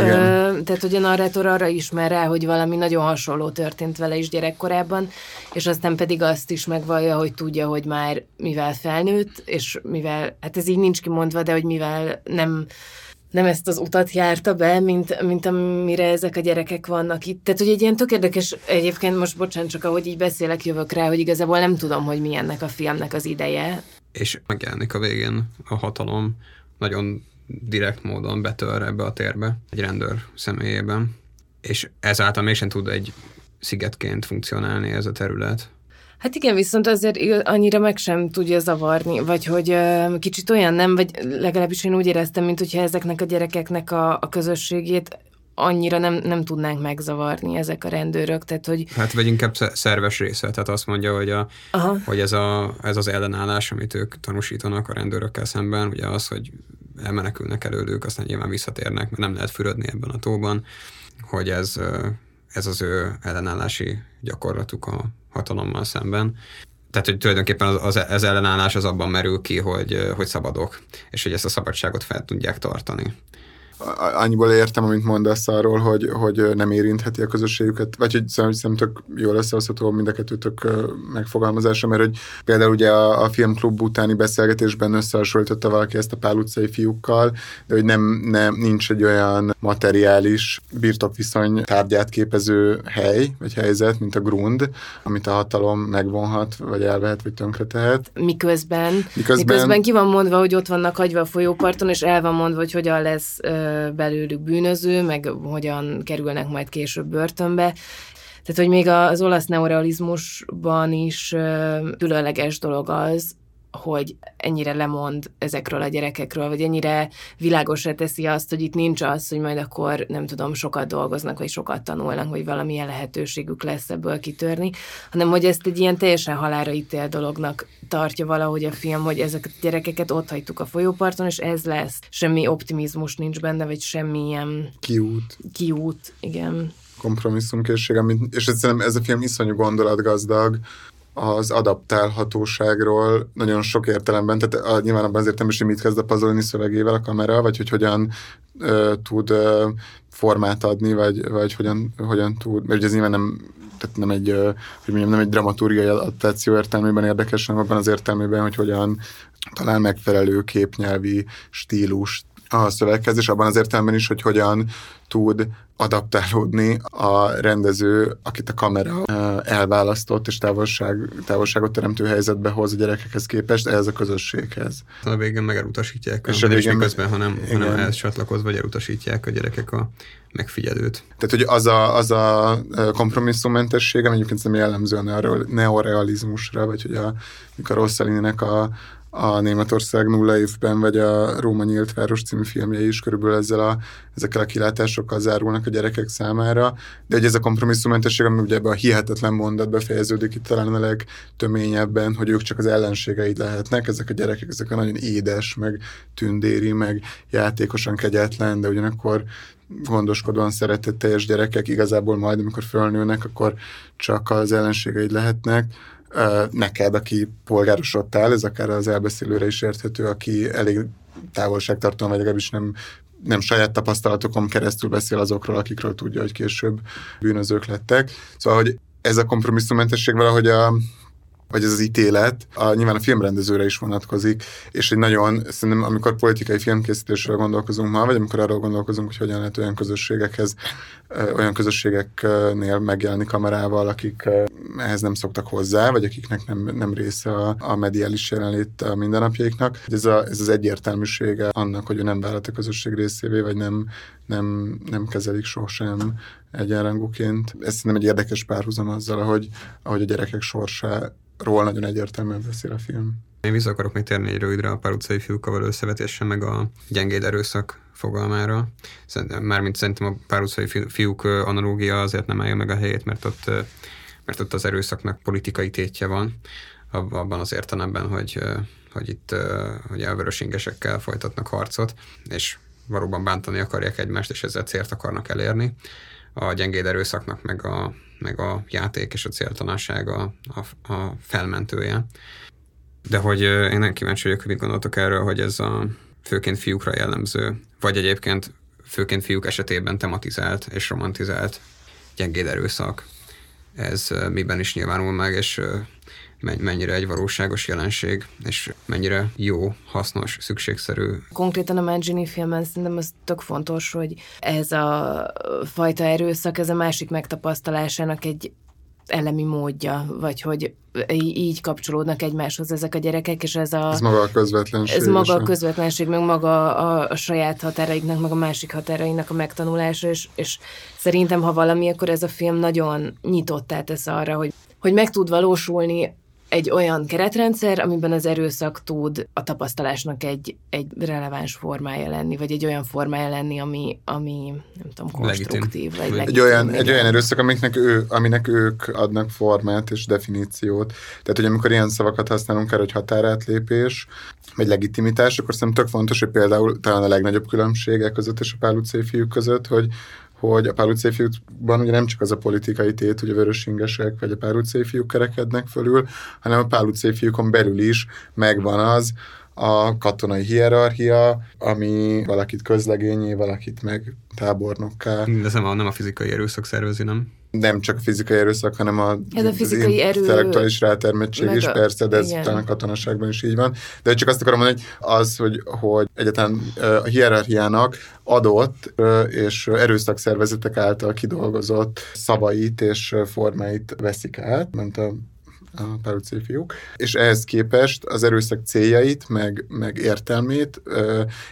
tehát, hogy a narrátor arra ismer rá, hogy valami nagyon hasonló történt vele is gyerekkorában, és aztán pedig azt is megvallja, hogy tudja, hogy már mivel felnőtt, és mivel, hát ez így nincs kimondva, de hogy mivel nem nem ezt az utat járta be, mint, mint amire ezek a gyerekek vannak itt. Tehát, hogy egy ilyen tök érdekes, egyébként most bocsánat, csak ahogy így beszélek, jövök rá, hogy igazából nem tudom, hogy mi ennek a filmnek az ideje. És megjelenik a végén a hatalom nagyon direkt módon betör ebbe a térbe, egy rendőr személyében, és ezáltal mégsem tud egy szigetként funkcionálni ez a terület. Hát igen, viszont azért annyira meg sem tudja zavarni, vagy hogy kicsit olyan nem, vagy legalábbis én úgy éreztem, mint hogyha ezeknek a gyerekeknek a, a közösségét annyira nem, nem tudnánk megzavarni ezek a rendőrök, tehát hogy... Hát vagy inkább szerves része, tehát azt mondja, hogy, a, hogy ez, a, ez az ellenállás, amit ők tanúsítanak a rendőrökkel szemben, ugye az, hogy elmenekülnek előlük, aztán nyilván visszatérnek, mert nem lehet fürödni ebben a tóban, hogy ez, ez az ő ellenállási gyakorlatuk a hatalommal szemben. Tehát, hogy tulajdonképpen az, az, az ellenállás az abban merül ki, hogy, hogy szabadok, és hogy ezt a szabadságot fel tudják tartani annyiból értem, amit mondasz arról, hogy, hogy nem érintheti a közösségüket, vagy hogy szerintem tök jól összehozható mind a kettőtök megfogalmazása, mert hogy például ugye a, a filmklub utáni beszélgetésben összehasonlította valaki ezt a Pál utcai fiúkkal, de hogy nem, nem nincs egy olyan materiális birtokviszony tárgyát képező hely, vagy helyzet, mint a grund, amit a hatalom megvonhat, vagy elvehet, vagy tönkretehet. Miközben, miközben, miközben ki van mondva, hogy ott vannak hagyva a folyóparton, és el van mondva, hogy hogyan lesz belőlük bűnöző, meg hogyan kerülnek majd később börtönbe. Tehát, hogy még az olasz neorealizmusban is különleges dolog az, hogy ennyire lemond ezekről a gyerekekről, vagy ennyire világosra teszi azt, hogy itt nincs az, hogy majd akkor nem tudom, sokat dolgoznak, vagy sokat tanulnak, vagy valamilyen lehetőségük lesz ebből kitörni, hanem hogy ezt egy ilyen teljesen halára ítél dolognak tartja valahogy a film, hogy ezek a gyerekeket ott hagytuk a folyóparton, és ez lesz. Semmi optimizmus nincs benne, vagy semmi ilyen... Kiút. Kiút, igen kompromisszumkészség, és ez, ez a film iszonyú gondolatgazdag, az adaptálhatóságról nagyon sok értelemben, tehát a, nyilván abban az értelemben, hogy mit kezd a pazolni szövegével a kamera, vagy hogy hogyan ö, tud ö, formát adni, vagy, vagy hogyan, hogyan tud, mert ugye ez nyilván nem, tehát nem egy, ö, hogy mondjam, nem egy dramaturgiai adaptáció értelmében érdekes, hanem abban az értelmében, hogy hogyan talál megfelelő képnyelvi stílust a szöveghez, és abban az értelemben is, hogy hogyan tud adaptálódni a rendező, akit a kamera elválasztott és távolság, távolságot teremtő helyzetbe hoz a gyerekekhez képest, ehhez a közösséghez. A végén meg elutasítják, és a végén közben, hanem, igen. hanem ehhez csatlakozva, vagy elutasítják a gyerekek a megfigyelőt. Tehát, hogy az a, az a kompromisszummentesség, ami egyébként nem jellemző a neorealizmusra, vagy hogy a, a Rossellini-nek a a Németország nulla évben, vagy a Róma nyílt város című filmje is körülbelül ezzel a, ezekkel a kilátásokkal zárulnak a gyerekek számára, de hogy ez a kompromisszummentesség, ami ugye ebben a hihetetlen mondatba fejeződik itt talán a legtöményebben, hogy ők csak az ellenségeid lehetnek, ezek a gyerekek, ezek a nagyon édes, meg tündéri, meg játékosan kegyetlen, de ugyanakkor gondoskodóan szeretetteljes gyerekek igazából majd, amikor fölnőnek, akkor csak az ellenségeid lehetnek neked, aki polgárosodtál, ez akár az elbeszélőre is érthető, aki elég távolságtartóan, vagy legalábbis nem nem saját tapasztalatokon keresztül beszél azokról, akikről tudja, hogy később bűnözők lettek. Szóval, hogy ez a kompromisszummentesség valahogy a, vagy ez az ítélet, a, nyilván a filmrendezőre is vonatkozik, és egy nagyon, szerintem amikor politikai filmkészítésről gondolkozunk ma, vagy amikor arról gondolkozunk, hogy hogyan lehet olyan közösségekhez, olyan közösségeknél megjelenni kamerával, akik ehhez nem szoktak hozzá, vagy akiknek nem, nem része a, a mediális jelenlét a mindennapjaiknak. Ez, a, ez az egyértelműsége annak, hogy ő nem vállalt a közösség részévé, vagy nem, nem, nem kezelik sohasem egyenrangúként. Ez szerintem egy érdekes párhuzam azzal, ahogy, ahogy a gyerekek sorsáról nagyon egyértelműen beszél a film. Én vissza akarok még térni egy rövidre a pár utcai fiúkkal való összevetésen, meg a gyengéd erőszak fogalmára. Mármint szerintem a pár utcai fiúk analógia azért nem állja meg a helyét, mert ott, mert ott az erőszaknak politikai tétje van, abban az értelemben, hogy, hogy itt hogy a vörösingesekkel folytatnak harcot, és valóban bántani akarják egymást, és ezzel célt akarnak elérni. A gyengéd erőszaknak meg a, meg a játék és a céltalanság a, a, a felmentője. De hogy én nem kíváncsi vagyok, hogy mit gondoltok erről, hogy ez a főként fiúkra jellemző, vagy egyébként főként fiúk esetében tematizált és romantizált gyengéd erőszak. Ez miben is nyilvánul meg, és mennyire egy valóságos jelenség, és mennyire jó, hasznos, szükségszerű. Konkrétan a Mangini filmen szerintem az tök fontos, hogy ez a fajta erőszak, ez a másik megtapasztalásának egy elemi módja, vagy hogy így kapcsolódnak egymáshoz ezek a gyerekek, és ez a... Ez maga a közvetlenség. Ez maga a közvetlenség, meg maga a, a saját határaiknak, meg a másik határainak a megtanulása, és, és szerintem, ha valami, akkor ez a film nagyon nyitottá tesz arra, hogy, hogy meg tud valósulni egy olyan keretrendszer, amiben az erőszak tud a tapasztalásnak egy, egy releváns formája lenni, vagy egy olyan formája lenni, ami, ami nem tudom, konstruktív. Legitim. Vagy legitim, egy, olyan, egy olyan erőszak, amiknek, ő, aminek ők adnak formát és definíciót. Tehát, hogy amikor ilyen szavakat használunk el, hogy határátlépés, vagy legitimitás, akkor szerintem tök fontos, hogy például talán a legnagyobb különbségek között és a Pál utcai fiúk között, hogy hogy a pár utcai ugye nem csak az a politikai tét, hogy a vörösingesek vagy a pár kerekednek fölül, hanem a pár belül is megvan az, a katonai hierarchia, ami valakit közlegényé, valakit meg tábornokká. De ez nem a, nem a fizikai erőszak szervezi, nem? Nem csak a fizikai erőszak, hanem a, ez a fizikai az intellektuális rátermettség is, a, persze, de ez igen. talán a katonaságban is így van. De csak azt akarom mondani, hogy az, hogy, hogy egyáltalán a hierarchiának adott és erőszakszervezetek által kidolgozott szavait és formáit veszik át, ment a a pálutcai fiúk, és ehhez képest az erőszak céljait, meg, meg értelmét,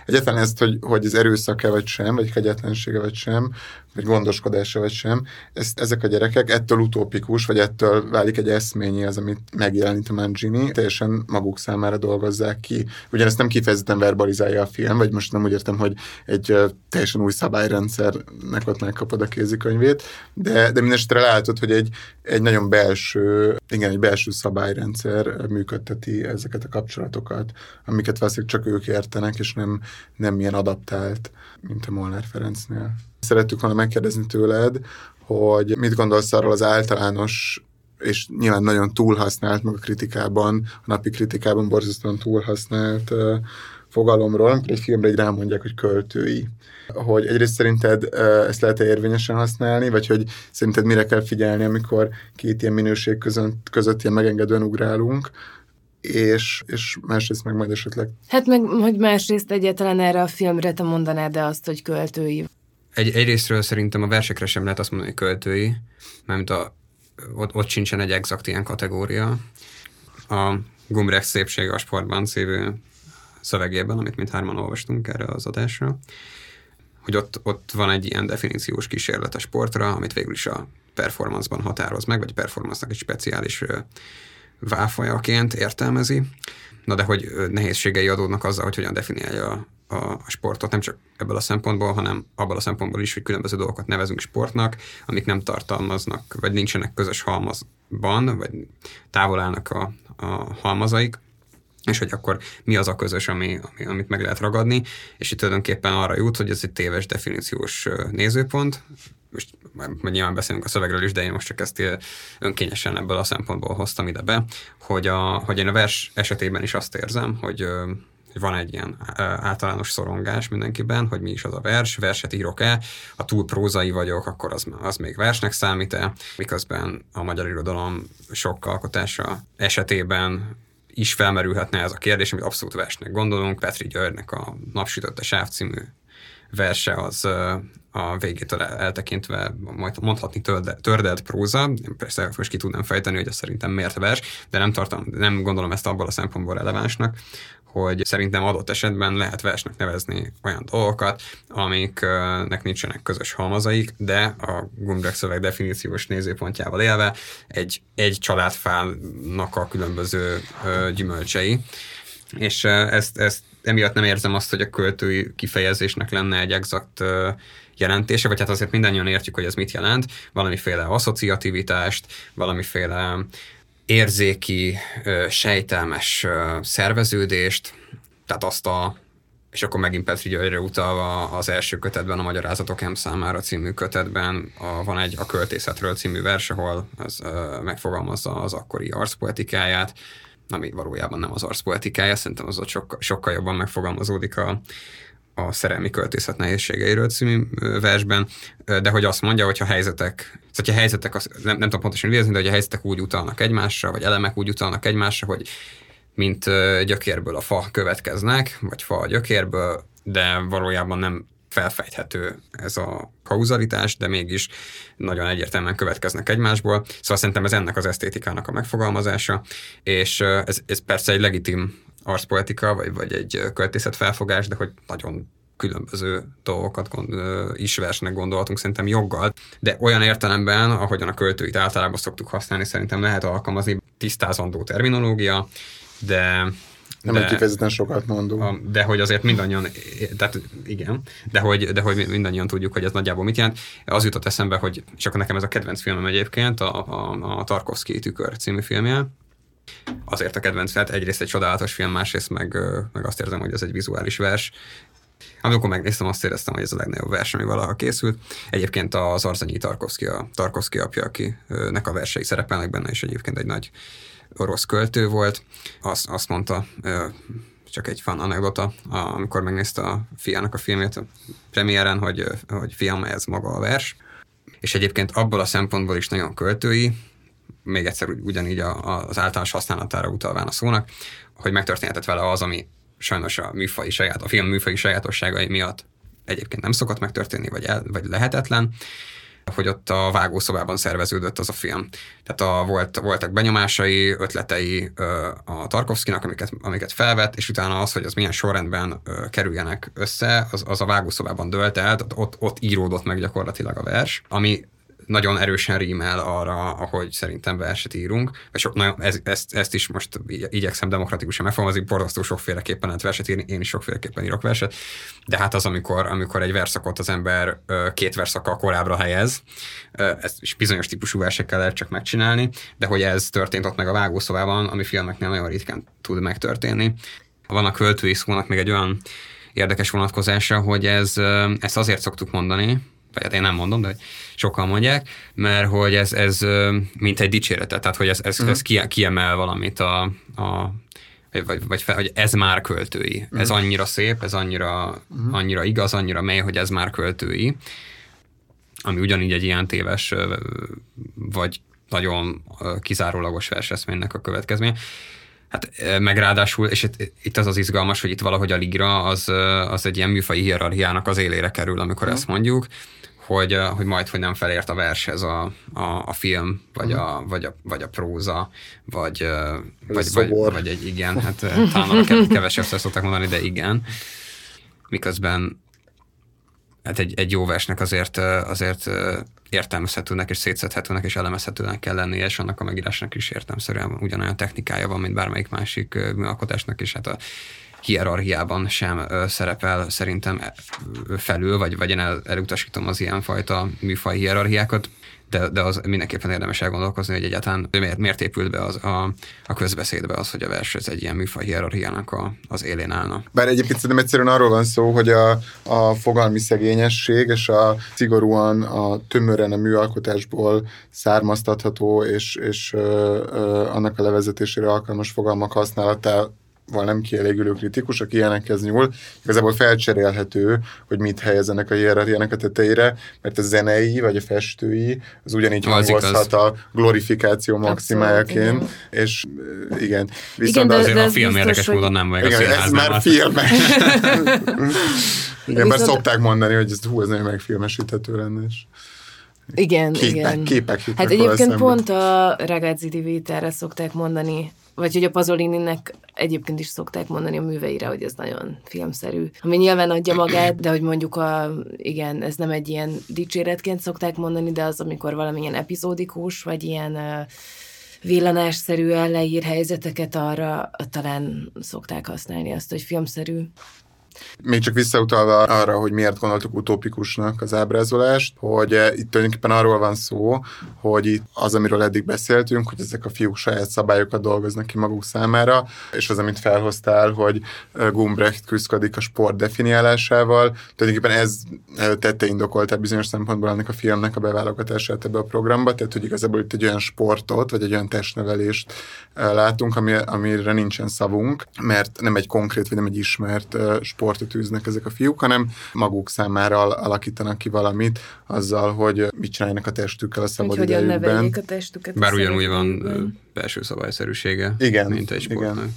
egyáltalán ezt, hogy, hogy az erőszak-e vagy sem, vagy kegyetlensége vagy sem, vagy gondoskodása vagy sem, ezt, ezek a gyerekek ettől utópikus, vagy ettől válik egy eszményi az, amit megjelenít a Mangini, teljesen maguk számára dolgozzák ki. Ugyanezt nem kifejezetten verbalizálja a film, vagy most nem úgy értem, hogy egy teljesen új szabályrendszernek ott megkapod a kézikönyvét, de, de mindesetre látod, hogy egy, egy nagyon belső, igen, egy belső szabályrendszer működteti ezeket a kapcsolatokat, amiket valószínűleg csak ők értenek, és nem, nem ilyen adaptált, mint a Molnár Ferencnél. Szerettük volna megkérdezni tőled, hogy mit gondolsz arról az általános és nyilván nagyon túlhasznált, meg a kritikában, a napi kritikában borzasztóan túlhasznált uh, fogalomról, amikor egy filmre egy rámondják, hogy költői. Hogy egyrészt szerinted ezt lehet-e érvényesen használni, vagy hogy szerinted mire kell figyelni, amikor két ilyen minőség között, között ilyen megengedően ugrálunk, és, és másrészt meg majd esetleg... Hát meg, hogy másrészt egyáltalán erre a filmre te mondanád de azt, hogy költői? Egy, egyrésztről szerintem a versekre sem lehet azt mondani, hogy költői, mert a, ott, ott sincsen egy exakt ilyen kategória. A Gumrecht szépsége a sportban című szövegében, amit mindhárman olvastunk erre az adásra, hogy ott, ott van egy ilyen definíciós kísérlet a sportra, amit végül is a performanceban határoz meg, vagy a performance egy speciális válfajaként értelmezi. Na de hogy nehézségei adódnak azzal, hogy hogyan definiálja a sportot, nem csak ebből a szempontból, hanem abból a szempontból is, hogy különböző dolgokat nevezünk sportnak, amik nem tartalmaznak, vagy nincsenek közös halmazban, vagy távol állnak a, a halmazaik, és hogy akkor mi az a közös, ami, ami, amit meg lehet ragadni, és itt tulajdonképpen arra jut, hogy ez egy téves definíciós nézőpont, most majd nyilván beszélünk a szövegről is, de én most csak ezt önkényesen ebből a szempontból hoztam ide be, hogy, a, hogy én a vers esetében is azt érzem, hogy van egy ilyen általános szorongás mindenkiben, hogy mi is az a vers, verset írok-e, ha túl prózai vagyok, akkor az, az még versnek számít-e, miközben a magyar irodalom sok alkotása esetében is felmerülhetne ez a kérdés, amit abszolút versnek gondolunk. Petri Györgynek a Napsütötte sáv című verse az a végétől eltekintve majd mondhatni tördelt, tördelt próza. Persze most ki tudnám fejteni, hogy ez szerintem miért vers, de nem, tartom, nem gondolom ezt abból a szempontból relevánsnak, hogy szerintem adott esetben lehet versnek nevezni olyan dolgokat, amiknek nincsenek közös halmazaik, de a Gumdrag szöveg definíciós nézőpontjával élve egy, egy családfának a különböző gyümölcsei. És ezt, ezt emiatt nem érzem azt, hogy a költői kifejezésnek lenne egy exakt jelentése, vagy hát azért mindannyian értjük, hogy ez mit jelent, valamiféle asszociativitást, valamiféle érzéki, sejtelmes szerveződést, tehát azt a és akkor megint Petri Györgyre utalva az első kötetben, a Magyarázatok M számára című kötetben a, van egy A költészetről című vers, ahol ez uh, megfogalmazza az akkori arcpoetikáját, ami valójában nem az arcpoetikája, szerintem az ott sokkal, sokkal jobban megfogalmazódik a, a szerelmi költészet nehézségeiről című versben, de hogy azt mondja, hogy ha helyzetek, szóval hogyha helyzetek, az, nem, nem tudom pontosan idézni, de hogy a helyzetek úgy utalnak egymásra, vagy elemek úgy utalnak egymásra, hogy mint gyökérből a fa következnek, vagy fa a gyökérből, de valójában nem felfejthető ez a kauzalitás, de mégis nagyon egyértelműen következnek egymásból. Szóval szerintem ez ennek az esztétikának a megfogalmazása, és ez, ez persze egy legitim arszpoetika, vagy, vagy egy költészetfelfogás, de hogy nagyon különböző dolgokat gond, is versnek gondolhatunk, szerintem joggal, de olyan értelemben, ahogyan a költőit általában szoktuk használni, szerintem lehet alkalmazni tisztázandó terminológia, de nem de, kifejezetten sokat mondunk. A, de hogy azért mindannyian, tehát igen, de hogy, de hogy mindannyian tudjuk, hogy ez nagyjából mit jelent. Az jutott eszembe, hogy, akkor nekem ez a kedvenc filmem egyébként, a, a, a Tarkovsky tükör című filmje, azért a kedvenc, tehát egyrészt egy csodálatos film, másrészt meg, meg azt érzem, hogy ez egy vizuális vers. Amikor megnéztem, azt éreztem, hogy ez a legnagyobb vers, ami valaha készült. Egyébként az Arzanyi Tarkovsky, a Tarkovsky apja, akinek a versei szerepelnek benne, és egyébként egy nagy orosz költő volt. Azt, azt mondta, csak egy fan anekdota, amikor megnézte a fiának a filmét a premiéren, hogy, hogy fiam, ez maga a vers. És egyébként abból a szempontból is nagyon költői, még egyszer ugyanígy az általános használatára utalván a szónak, hogy megtörténhetett vele az, ami sajnos a műfai saját, a film műfai sajátosságai miatt egyébként nem szokott megtörténni, vagy, el, vagy lehetetlen, hogy ott a vágószobában szerveződött az a film. Tehát a, volt, voltak benyomásai, ötletei a Tarkovszkinak, amiket, amiket felvett, és utána az, hogy az milyen sorrendben kerüljenek össze, az, az a vágószobában dölt el, ott, ott íródott meg gyakorlatilag a vers, ami nagyon erősen rímel arra, ahogy szerintem verset írunk, vagy sok, nagyon, ez, ezt, ezt, is most igyekszem demokratikusan megfogalmazni, borzasztó sokféleképpen lehet verset írni, én is sokféleképpen írok verset, de hát az, amikor, amikor egy verszakot az ember két verszakkal korábbra helyez, ezt is bizonyos típusú versekkel lehet csak megcsinálni, de hogy ez történt ott meg a vágószobában, ami filmeknél nagyon ritkán tud megtörténni. Van a költői szónak még egy olyan érdekes vonatkozása, hogy ez, ezt azért szoktuk mondani, vagy hát én nem mondom, de sokan mondják, mert hogy ez, ez mint egy dicséretet, tehát hogy ez, ez, uh-huh. ez kiemel valamit a, a vagy, vagy fel, hogy ez már költői. Uh-huh. Ez annyira szép, ez annyira, uh-huh. annyira igaz, annyira mély, hogy ez már költői. Ami ugyanígy egy ilyen téves, vagy nagyon kizárólagos verseszménynek a következménye. Hát meg ráadásul, és itt, itt az az izgalmas, hogy itt valahogy a ligra az, az egy ilyen műfai hierarchiának az élére kerül, amikor uh-huh. ezt mondjuk, hogy, hogy majd, hogy nem felért a vershez a, a, a film, vagy, uh-huh. a, vagy, a, vagy a próza, vagy, vagy, vagy, vagy egy igen, hát talán kevesebb szokták mondani, de igen. Miközben hát egy, egy jó versnek azért, azért értelmezhetőnek és szétszedhetőnek és elemezhetőnek kell lennie, és annak a megírásnak is értelmszerűen ugyanolyan technikája van, mint bármelyik másik műalkotásnak, és hát a hierarchiában sem szerepel szerintem felül, vagy, vagy én el, elutasítom az ilyenfajta műfaj hierarchiákat, de, de az mindenképpen érdemes elgondolkozni, hogy egyáltalán miért, miért épült be az, a, a közbeszédbe az, hogy a vers ez egy ilyen műfaj hierarchiának a, az élén állna. Bár egyébként szerintem egyszerűen arról van szó, hogy a, a fogalmi szegényesség és a szigorúan a tömören a műalkotásból származtatható és, és ö, ö, annak a levezetésére alkalmas fogalmak használatá nem kielégülő kritikus, aki ilyenekhez nyúl, igazából felcserélhető, hogy mit helyezenek a hierarchiának a tetejére, mert a zenei vagy a festői az ugyanígy hangozhat a glorifikáció maximájaként, és igen. Viszont igen, de, azért de a film biztos, érdekes módon nem vagy igen, a ez már film. igen, mert szokták mondani, hogy ez, hú, ez nagyon megfilmesíthető lenne, és igen, képek, igen. Képek hát egyébként pont a Ragazzi di Vita-re szokták mondani, vagy hogy a Pasolininek egyébként is szokták mondani a műveire, hogy ez nagyon filmszerű. Ami nyilván adja magát, de hogy mondjuk a, igen, ez nem egy ilyen dicséretként szokták mondani, de az, amikor valamilyen epizódikus, vagy ilyen uh, villanásszerűen leír helyzeteket, arra talán szokták használni azt, hogy filmszerű. Még csak visszautalva arra, hogy miért gondoltuk utópikusnak az ábrázolást, hogy eh, itt tulajdonképpen arról van szó, hogy itt az, amiről eddig beszéltünk, hogy ezek a fiúk saját szabályokat dolgoznak ki maguk számára, és az, amit felhoztál, hogy eh, Gumbrecht küzdik a sport definiálásával, tulajdonképpen ez eh, tette indokoltál bizonyos szempontból ennek a filmnek a beválogatását ebbe a programba, tehát hogy igazából itt egy olyan sportot, vagy egy olyan testnevelést látunk, ami, amire nincsen szavunk, mert nem egy konkrét, vagy nem egy ismert sport sportot űznek ezek a fiúk, hanem maguk számára alakítanak ki valamit azzal, hogy mit csinálnak a testükkel a szabad hogy idejükben. a testüket. Bár ugyanúgy van belső szabályszerűsége, igen, mint egy sportnak. Igen.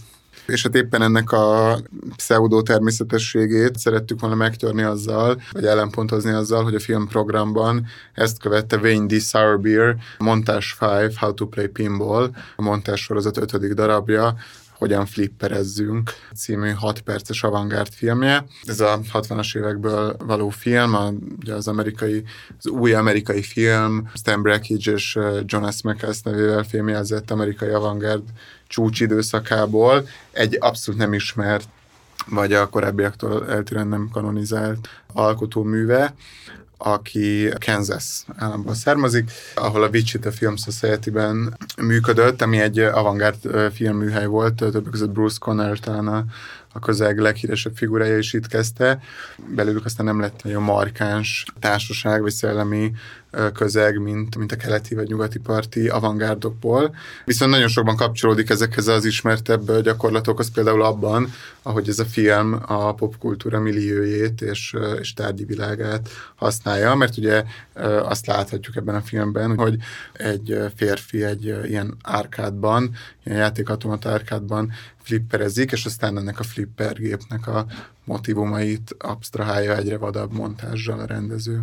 És hát éppen ennek a pseudo természetességét szerettük volna megtörni azzal, vagy ellenpontozni azzal, hogy a filmprogramban ezt követte Wayne D. Sourbeer, Montage 5, How to Play Pinball, a montás sorozat ötödik darabja, hogyan flipperezzünk című 6 perces avantgárd filmje. Ez a 60-as évekből való film, a, ugye az amerikai, az új amerikai film, Stan Brakhage és Jonas McCass nevével filmjelzett amerikai avantgárd csúcsidőszakából egy abszolút nem ismert vagy a korábbiaktól eltérően nem kanonizált alkotóműve, aki Kansas államból származik, ahol a Wichita Film Society-ben működött, ami egy avantgárd filmműhely volt, többek között Bruce Conner talán a, a közeg leghíresebb figurája is itt kezdte. Belőlük aztán nem lett nagyon markáns társaság vagy szellemi közeg, mint, mint a keleti vagy nyugati parti avantgárdokból. Viszont nagyon sokban kapcsolódik ezekhez az ismertebb gyakorlatokhoz, például abban, ahogy ez a film a popkultúra milliójét és, és tárgyi világát használja, mert ugye azt láthatjuk ebben a filmben, hogy egy férfi egy ilyen árkádban, ilyen játékautomata árkádban flipperezik, és aztán ennek a flippergépnek a motivumait absztrahálja egyre vadabb montázsal a rendező.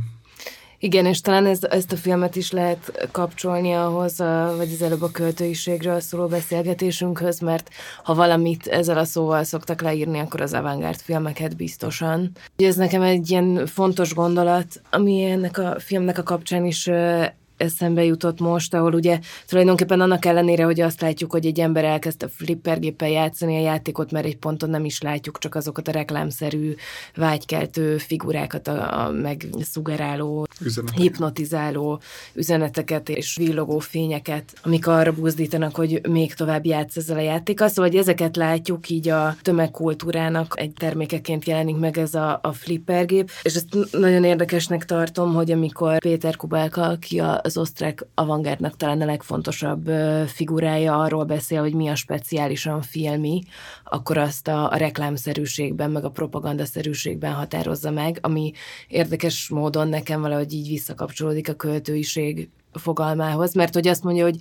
Igen, és talán ez, ezt a filmet is lehet kapcsolni ahhoz, a, vagy az előbb a költőiségről szóló beszélgetésünkhöz, mert ha valamit ezzel a szóval szoktak leírni, akkor az avantgárd filmeket biztosan. Ez nekem egy ilyen fontos gondolat, ami ennek a filmnek a kapcsán is eszembe jutott most, ahol ugye tulajdonképpen annak ellenére, hogy azt látjuk, hogy egy ember elkezdte flippergéppel játszani a játékot, mert egy ponton nem is látjuk csak azokat a reklámszerű, vágykeltő figurákat, a, a megszugeráló, Üzenet. hipnotizáló üzeneteket és villogó fényeket, amik arra buzdítanak, hogy még tovább játsz ezzel a játékkal. Szóval, hogy ezeket látjuk így a tömegkultúrának egy termékeként jelenik meg ez a, a flippergép, és ezt nagyon érdekesnek tartom, hogy amikor Péter Kubálka, aki a az osztrák avantgárdnak talán a legfontosabb figurája arról beszél, hogy mi a speciálisan filmi, akkor azt a, a reklámszerűségben, meg a propagandaszerűségben határozza meg, ami érdekes módon nekem valahogy így visszakapcsolódik a költőiség fogalmához, mert hogy azt mondja, hogy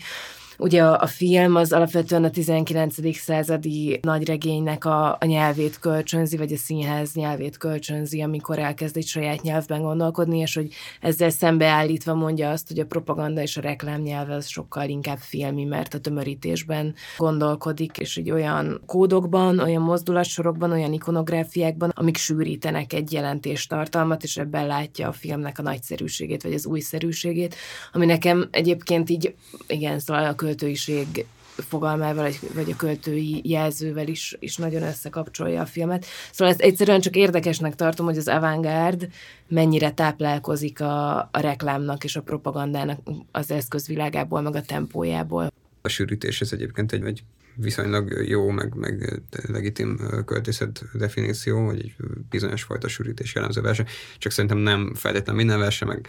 Ugye a, a film az alapvetően a 19. századi nagyregénynek a, a nyelvét kölcsönzi, vagy a színház nyelvét kölcsönzi, amikor elkezd egy saját nyelvben gondolkodni, és hogy ezzel szembeállítva mondja azt, hogy a propaganda és a reklám nyelve az sokkal inkább filmi, mert a tömörítésben gondolkodik, és egy olyan kódokban, olyan mozdulatsorokban, olyan ikonográfiákban, amik sűrítenek egy jelentéstartalmat, és ebben látja a filmnek a nagyszerűségét, vagy az újszerűségét, ami nekem egyébként így, igen, szóval a költőiség fogalmával, vagy a költői jelzővel is, is nagyon összekapcsolja a filmet. Szóval ezt egyszerűen csak érdekesnek tartom, hogy az avantgárd mennyire táplálkozik a, a reklámnak és a propagandának az eszközvilágából, meg a tempójából. A sűrítés ez egyébként egy, egy viszonylag jó, meg, meg legitim költészet definíció, hogy egy bizonyos fajta sűrítés jellemző verse, csak szerintem nem feltétlenül minden verse, meg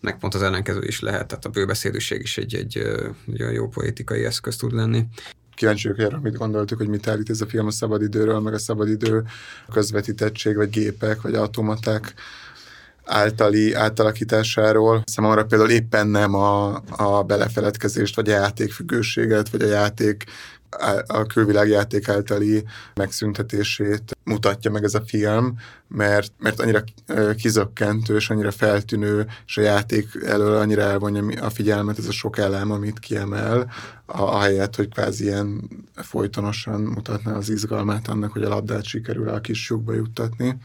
meg pont az ellenkező is lehet, tehát a bőbeszédűség is egy, egy, egy jó poétikai eszköz tud lenni. kíváncsi vagyok arra, mit gondoltuk, hogy mit állít ez a film a szabadidőről, meg a szabadidő közvetítettség, vagy gépek, vagy automaták általi átalakításáról. Számomra például éppen nem a, a belefeledkezést, vagy a játékfüggőséget, vagy a játék a külvilágjáték általi megszüntetését mutatja meg ez a film, mert, mert annyira kizökkentő, és annyira feltűnő, és a játék elől annyira elvonja a figyelmet, ez a sok elem, amit kiemel, a, helyet, hogy kvázi ilyen folytonosan mutatná az izgalmát annak, hogy a labdát sikerül a kis lyukba juttatni.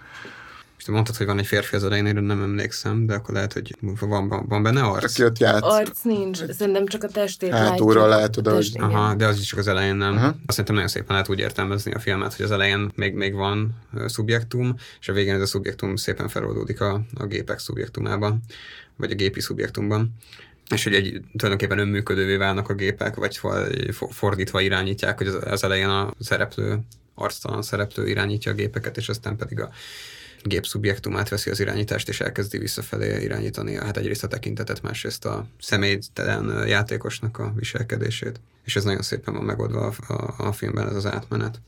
És te mondtad, hogy van egy férfi az elején, nem emlékszem, de akkor lehet, hogy van, van, van benne arc? Aki ott játsz. Arc nincs, szerintem csak a testét Hátulról látod, hogy... Aha, de az is csak az elején nem. Uh-huh. Azt szerintem nagyon szépen lehet úgy értelmezni a filmet, hogy az elején még, még van szubjektum, és a végén ez a szubjektum szépen feloldódik a, a gépek szubjektumában, vagy a gépi szubjektumban és hogy egy, tulajdonképpen önműködővé válnak a gépek, vagy fordítva irányítják, hogy az, az elején a szereplő, arctalan szereplő irányítja a gépeket, és aztán pedig a gépszubjektumát veszi az irányítást, és elkezdi visszafelé irányítani hát egyrészt a tekintetet, másrészt a személytelen játékosnak a viselkedését. És ez nagyon szépen van megoldva a, a, a filmben, ez az átmenet.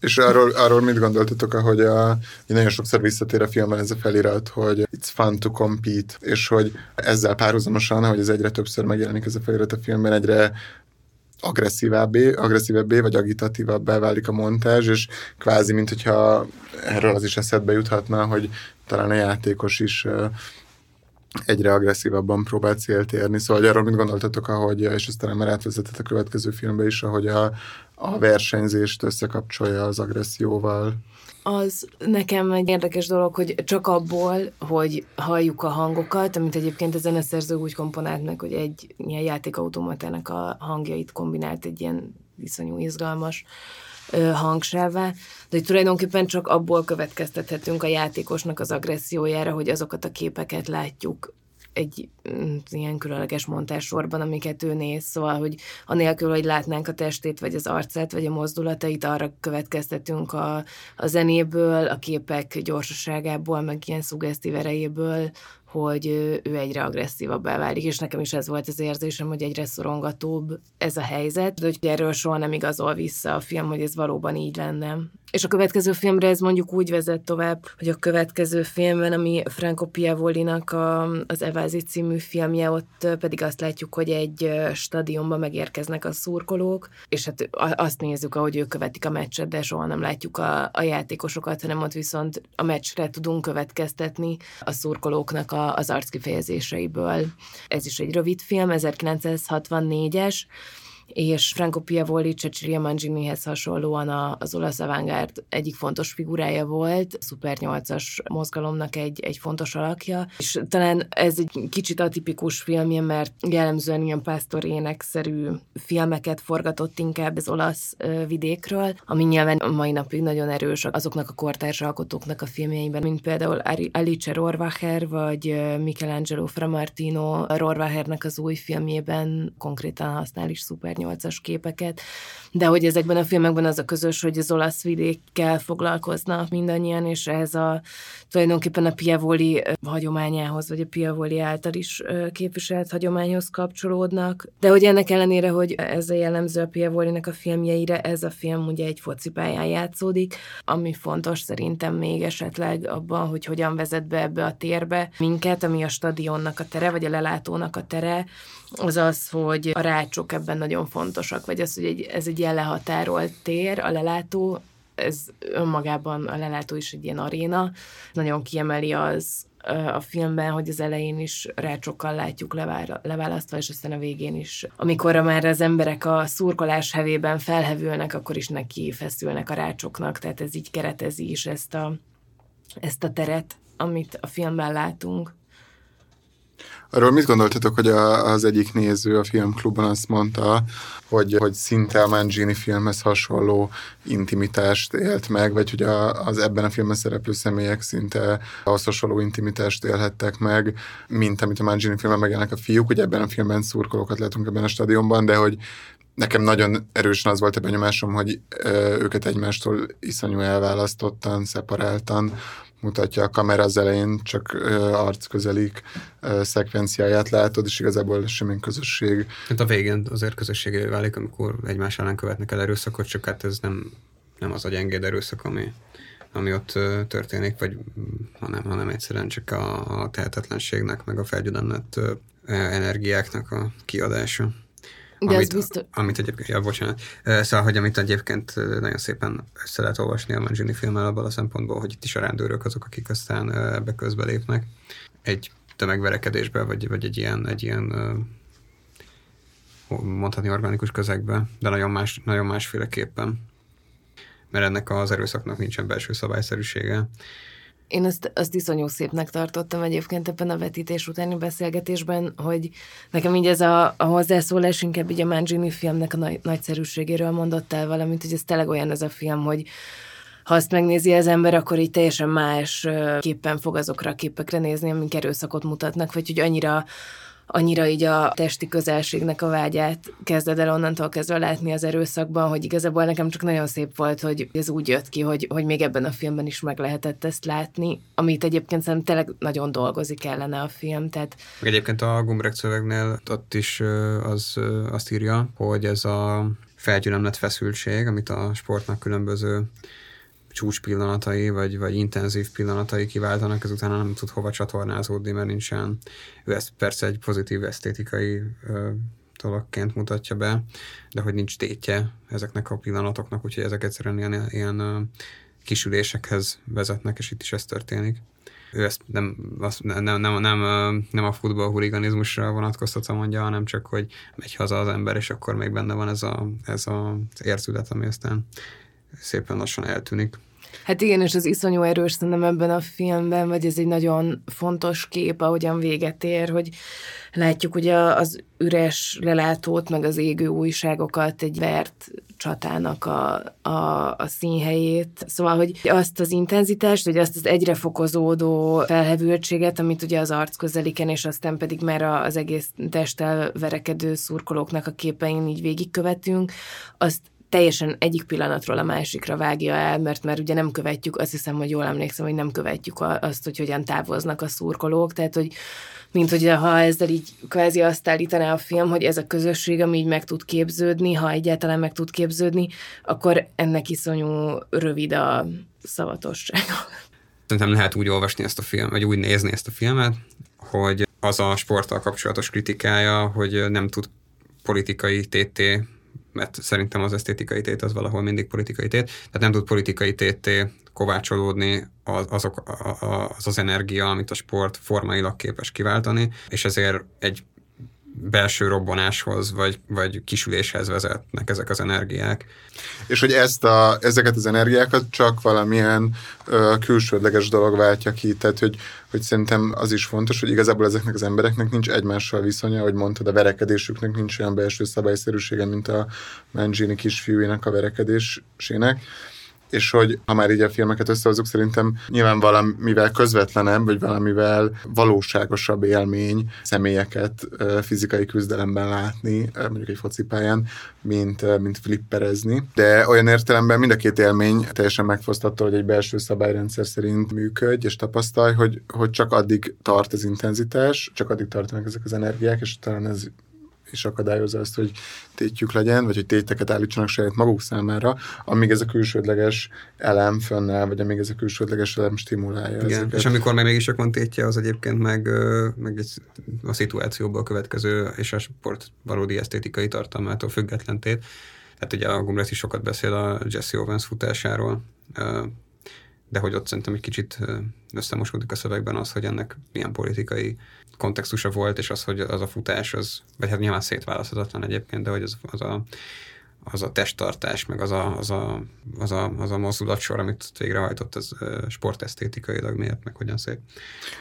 És arról, arról mit gondoltatok, ahogy a, nagyon sokszor visszatér a filmben ez a felirat, hogy it's fun to compete, és hogy ezzel párhuzamosan, hogy ez egyre többször megjelenik ez a felirat a filmben, egyre agresszívábbé, agresszívebbé vagy agitatívabbá válik a montázs, és kvázi, mint hogyha erről az is eszedbe juthatna, hogy talán a játékos is egyre agresszívabban próbál célt érni. Szóval arról mit gondoltatok, ahogy, és ezt talán már átvezetett a következő filmbe is, ahogy a, a versenyzést összekapcsolja az agresszióval az nekem egy érdekes dolog, hogy csak abból, hogy halljuk a hangokat, amit egyébként a zeneszerző úgy komponált meg, hogy egy ilyen játékautomatának a hangjait kombinált egy ilyen viszonyú izgalmas hangsává, de hogy tulajdonképpen csak abból következtethetünk a játékosnak az agressziójára, hogy azokat a képeket látjuk egy mm, ilyen különleges montássorban, amiket ő néz, szóval, hogy anélkül, hogy látnánk a testét, vagy az arcát, vagy a mozdulatait, arra következtetünk a, a zenéből, a képek gyorsaságából, meg ilyen szuggesztív erejéből, hogy ő egyre agresszívabbá válik, és nekem is ez volt az érzésem, hogy egyre szorongatóbb ez a helyzet, de hogy erről soha nem igazol vissza a film, hogy ez valóban így lenne. És a következő filmre ez mondjuk úgy vezet tovább, hogy a következő filmben, ami Franco Piavolinak a, az Evázi című filmje, ott pedig azt látjuk, hogy egy stadionba megérkeznek a szurkolók, és hát azt nézzük, ahogy ők követik a meccset, de soha nem látjuk a, a játékosokat, hanem ott viszont a meccsre tudunk következtetni a szurkolóknak a, az arckifejezéseiből. Ez is egy rövid film, 1964-es, és Franco Piavoli Cecilia Manginihez hasonlóan az olasz avantgárd egyik fontos figurája volt, a Super 8-as mozgalomnak egy, egy fontos alakja, és talán ez egy kicsit atipikus filmje, mert jellemzően ilyen pásztorének-szerű filmeket forgatott inkább az olasz vidékről, ami nyilván a mai napig nagyon erős azoknak a kortárs alkotóknak a filmjeiben, mint például Alice Rohrwacher, vagy Michelangelo Framartino Rohrwachernek az új filmjében konkrétan használ is Super 2008-as képeket, de hogy ezekben a filmekben az a közös, hogy az olasz vidékkel foglalkoznak mindannyian, és ez a tulajdonképpen a Piavoli hagyományához, vagy a Piavoli által is képviselt hagyományhoz kapcsolódnak. De hogy ennek ellenére, hogy ez a jellemző a Piavolinek a filmjeire, ez a film ugye egy focipályán játszódik, ami fontos szerintem még esetleg abban, hogy hogyan vezet be ebbe a térbe minket, ami a stadionnak a tere, vagy a lelátónak a tere, az az, hogy a rácsok ebben nagyon fontosak, vagy az, hogy egy, ez egy ilyen lehatárolt tér, a lelátó, ez önmagában a lelátó is egy ilyen aréna, nagyon kiemeli az, a filmben, hogy az elején is rácsokkal látjuk leválasztva, és aztán a végén is. Amikor már az emberek a szurkolás hevében felhevülnek, akkor is neki feszülnek a rácsoknak, tehát ez így keretezi is ezt a, ezt a teret, amit a filmben látunk. Arról mit gondoltatok, hogy a, az egyik néző a filmklubban azt mondta, hogy, hogy szinte a Mangini filmhez hasonló intimitást élt meg, vagy hogy a, az ebben a filmben szereplő személyek szinte ahhoz hasonló intimitást élhettek meg, mint amit a Mangini filmben megjelennek a fiúk. Ugye ebben a filmben szurkolókat látunk ebben a stadionban, de hogy nekem nagyon erősen az volt a benyomásom, hogy ö, őket egymástól iszonyú elválasztottan, szeparáltan mutatja a kamera az elején, csak arcközelik szekvenciáját látod, és igazából semmilyen közösség. Hát a végén azért közösségé válik, amikor egymás ellen követnek el erőszakot, csak hát ez nem, nem az a gyengéd erőszak, ami, ami ott történik, vagy hanem, hanem egyszerűen csak a, a tehetetlenségnek, meg a felgyülemlett energiáknak a kiadása. De amit, biztos... amit egyébként, ja, bocsánat, szóval, hogy amit egyébként nagyon szépen össze lehet olvasni a Mangini filmmel abban a szempontból, hogy itt is a rendőrök azok, akik aztán ebbe közbelépnek egy tömegverekedésbe, vagy, vagy egy ilyen, egy ilyen mondhatni organikus közegbe, de nagyon, más, nagyon másféleképpen. Mert ennek az erőszaknak nincsen belső szabályszerűsége. Én azt, azt iszonyú szépnek tartottam egyébként ebben a vetítés utáni beszélgetésben, hogy nekem így ez a, a hozzászólás inkább így a Mangini filmnek a nagy, nagyszerűségéről mondott el valamit, hogy ez tényleg olyan ez a film, hogy ha azt megnézi az ember, akkor így teljesen más képpen fog azokra a képekre nézni, amik erőszakot mutatnak, vagy hogy annyira annyira így a testi közelségnek a vágyát kezded el onnantól kezdve látni az erőszakban, hogy igazából nekem csak nagyon szép volt, hogy ez úgy jött ki, hogy, hogy még ebben a filmben is meg lehetett ezt látni, amit egyébként szerintem tényleg nagyon dolgozik ellene a film. Tehát... Egyébként a Gumbrek szövegnél ott is az, azt írja, hogy ez a felgyülemlett feszültség, amit a sportnak különböző csúcs pillanatai, vagy, vagy intenzív pillanatai kiváltanak, ezután nem tud hova csatornázódni, mert nincsen. Ő ezt persze egy pozitív esztétikai ö, dologként mutatja be, de hogy nincs tétje ezeknek a pillanatoknak, úgyhogy ezek egyszerűen ilyen, ilyen kisülésekhez vezetnek, és itt is ez történik. Ő ezt nem, azt nem, nem, nem, nem, a futball huliganizmusra vonatkoztatva mondja, hanem csak, hogy megy haza az ember, és akkor még benne van ez, a, ez az érzület, ami aztán szépen lassan eltűnik. Hát igen, és az iszonyú erős szerintem ebben a filmben, vagy ez egy nagyon fontos kép, ahogyan véget ér, hogy látjuk ugye az üres lelátót, meg az égő újságokat, egy vert csatának a, a, a színhelyét. Szóval, hogy azt az intenzitást, vagy azt az egyre fokozódó felhevültséget, amit ugye az arc közeliken, és aztán pedig már az egész testtel verekedő szurkolóknak a képein így végigkövetünk, azt teljesen egyik pillanatról a másikra vágja el, mert már ugye nem követjük, azt hiszem, hogy jól emlékszem, hogy nem követjük azt, hogy hogyan távoznak a szurkolók, tehát hogy mint hogy ha ezzel így kvázi azt állítaná a film, hogy ez a közösség, ami így meg tud képződni, ha egyáltalán meg tud képződni, akkor ennek iszonyú rövid a szavatossága. Szerintem lehet úgy olvasni ezt a filmet, vagy úgy nézni ezt a filmet, hogy az a sporttal kapcsolatos kritikája, hogy nem tud politikai tété mert szerintem az esztétikai tét az valahol mindig politikai tét, tehát nem tud politikai tété kovácsolódni az, azok, az az energia, amit a sport formailag képes kiváltani, és ezért egy belső robbanáshoz, vagy, vagy kisüléshez vezetnek ezek az energiák. És hogy ezt a, ezeket az energiákat csak valamilyen ö, külsődleges dolog váltja ki, tehát hogy, hogy szerintem az is fontos, hogy igazából ezeknek az embereknek nincs egymással viszonya, hogy mondtad, a verekedésüknek nincs olyan belső szabályszerűsége, mint a Mangini kisfiúinak a verekedésének és hogy ha már így a filmeket összehozunk, szerintem nyilván valamivel közvetlenebb, vagy valamivel valóságosabb élmény személyeket fizikai küzdelemben látni, mondjuk egy focipályán, mint, mint flipperezni. De olyan értelemben mind a két élmény teljesen megfosztatta, hogy egy belső szabályrendszer szerint működj, és tapasztalj, hogy, hogy csak addig tart az intenzitás, csak addig tartanak ezek az energiák, és talán ez és akadályozza azt, hogy tétjük legyen, vagy hogy téteket állítsanak saját maguk számára, amíg ez a külsődleges elem fönnáll, vagy amíg ez a külsődleges elem stimulálja. Igen, ezeket. és amikor meg mégis csak van tétje, az egyébként meg, meg egy, a szituációból következő, és a sport valódi esztétikai tartalmától független tét. Tehát ugye a Gumlet is sokat beszél a Jesse Owens futásáról, de hogy ott szerintem egy kicsit összemoskodik a szövegben az, hogy ennek milyen politikai kontextusa volt, és az, hogy az a futás, az, vagy hát nyilván szétválaszthatatlan egyébként, de hogy az, az a az a testtartás, meg az a, az a, az a, az a mozdulatsor, amit végrehajtott, az sportesztétikailag miért, meg hogyan szép.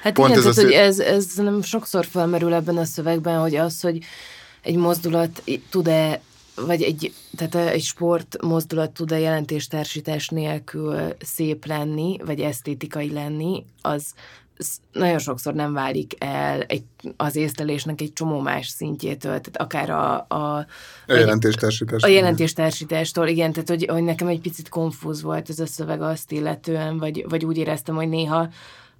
Hát Pont igen, ez tehát, hogy ez, ez nem sokszor felmerül ebben a szövegben, hogy az, hogy egy mozdulat tud-e vagy egy, tehát egy sport mozdulat tud a jelentéstársítás nélkül szép lenni, vagy esztétikai lenni, az nagyon sokszor nem válik el egy, az észlelésnek egy csomó más szintjétől, tehát akár a... A, a jelentéstársítástól. A jelentéstársítástól, igen, tehát hogy, hogy nekem egy picit konfúz volt ez a szöveg azt illetően, vagy, vagy úgy éreztem, hogy néha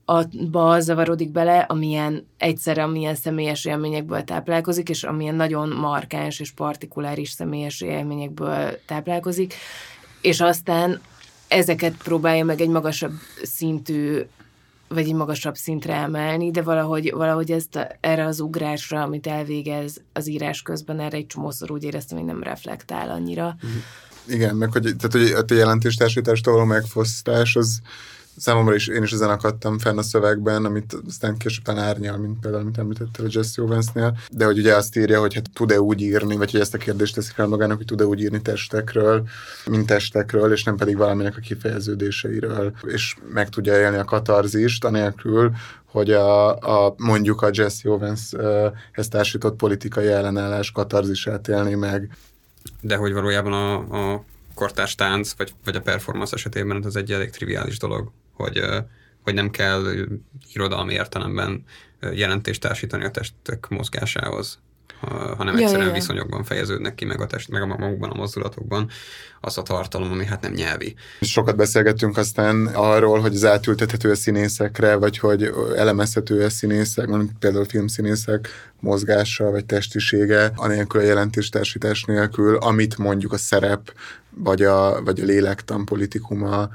abba zavarodik bele, amilyen egyszerre, amilyen személyes élményekből táplálkozik, és amilyen nagyon markáns és partikuláris személyes élményekből táplálkozik, és aztán ezeket próbálja meg egy magasabb szintű vagy egy magasabb szintre emelni, de valahogy, valahogy ezt a, erre az ugrásra, amit elvégez az írás közben, erre egy csomószor úgy éreztem, hogy nem reflektál annyira. Igen, meg hogy, tehát, hogy a jelentéstársítástól való megfosztás, az, számomra is, én is ezen akadtam fenn a szövegben, amit aztán később árnyal, mint például, amit említettél a Jesse Owensnél, de hogy ugye azt írja, hogy hát tud-e úgy írni, vagy hogy ezt a kérdést teszik fel magának, hogy tud-e úgy írni testekről, mint testekről, és nem pedig valaminek a kifejeződéseiről, és meg tudja élni a katarzist, anélkül, hogy a, a mondjuk a Jesse Owens ezt társított politikai ellenállás katarzisát élni meg. De hogy valójában a, a kortárs tánc, vagy, vagy a performance esetében ez egy elég triviális dolog hogy, hogy nem kell irodalmi értelemben jelentést társítani a testek mozgásához, hanem ja, egyszerűen ja, ja. viszonyokban fejeződnek ki, meg a test, meg a magukban, a mozdulatokban az a tartalom, ami hát nem nyelvi. Sokat beszélgettünk aztán arról, hogy az átültethető a színészekre, vagy hogy elemezhető a színészek, mondjuk például filmszínészek mozgása, vagy testisége, anélkül a jelentéstársítás nélkül, amit mondjuk a szerep, vagy a, vagy a lélektan politikuma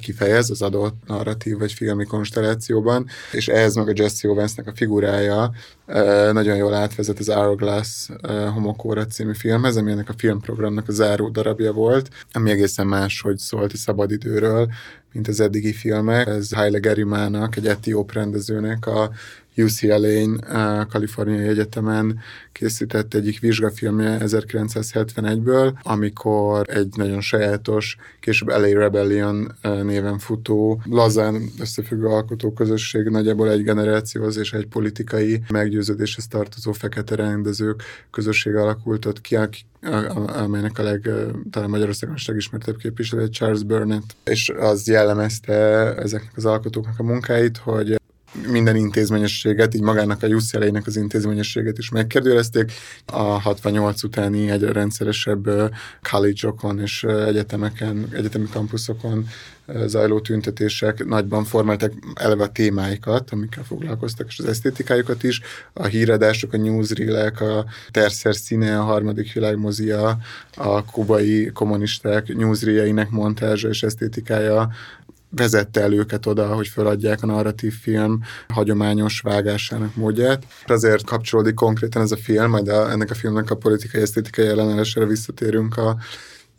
kifejez az adott narratív vagy filmi konstellációban, és ehhez meg a Jesse Owensnek a figurája nagyon jól átvezet az Hourglass Homokóra című filmhez, ami ennek a filmprogramnak a záró darabja volt, ami egészen más, hogy szólt a szabadidőről, mint az eddigi filmek. Ez Haile Gerimának, egy etióp rendezőnek a UCLA-n, a Kaliforniai Egyetemen készített egyik vizsgafilmje 1971-ből, amikor egy nagyon sajátos, később LA Rebellion néven futó, lazán összefüggő alkotóközösség, nagyjából egy generációhoz és egy politikai meggyőződéshez tartozó fekete rendezők közösség alakult ott ki, amelynek a leg, talán Magyarországon is legismertebb képviselő, Charles Burnett, és az jellemezte ezeknek az alkotóknak a munkáit, hogy minden intézményességet, így magának a ucla az intézményességet is megkérdőjelezték. A 68 utáni egyre rendszeresebb college-okon és egyetemeken, egyetemi kampuszokon zajló tüntetések nagyban formálták eleve a témáikat, amikkel foglalkoztak, és az esztétikájukat is. A híradások, a newsreelek, a terszer színe, a harmadik világmozia, a kubai kommunisták newsreeleinek montázsa és esztétikája vezette el őket oda, hogy feladják a narratív film hagyományos vágásának módját. Azért kapcsolódik konkrétan ez a film, majd a, ennek a filmnek a politikai esztétikai ellenállásra visszatérünk a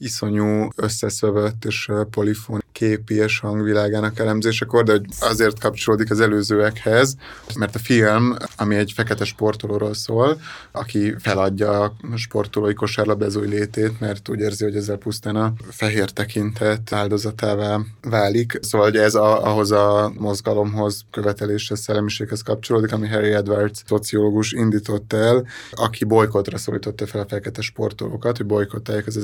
iszonyú összeszövött és polifon képi és hangvilágának elemzésekor, de azért kapcsolódik az előzőekhez, mert a film, ami egy fekete sportolóról szól, aki feladja a sportolói kosárlabdázói létét, mert úgy érzi, hogy ezzel pusztán a fehér tekintet áldozatává válik. Szóval hogy ez a, ahhoz a mozgalomhoz, követeléshez, szellemiséghez kapcsolódik, ami Harry Edwards szociológus indított el, aki bolykotra szólította fel a fekete sportolókat, hogy bolykottálják az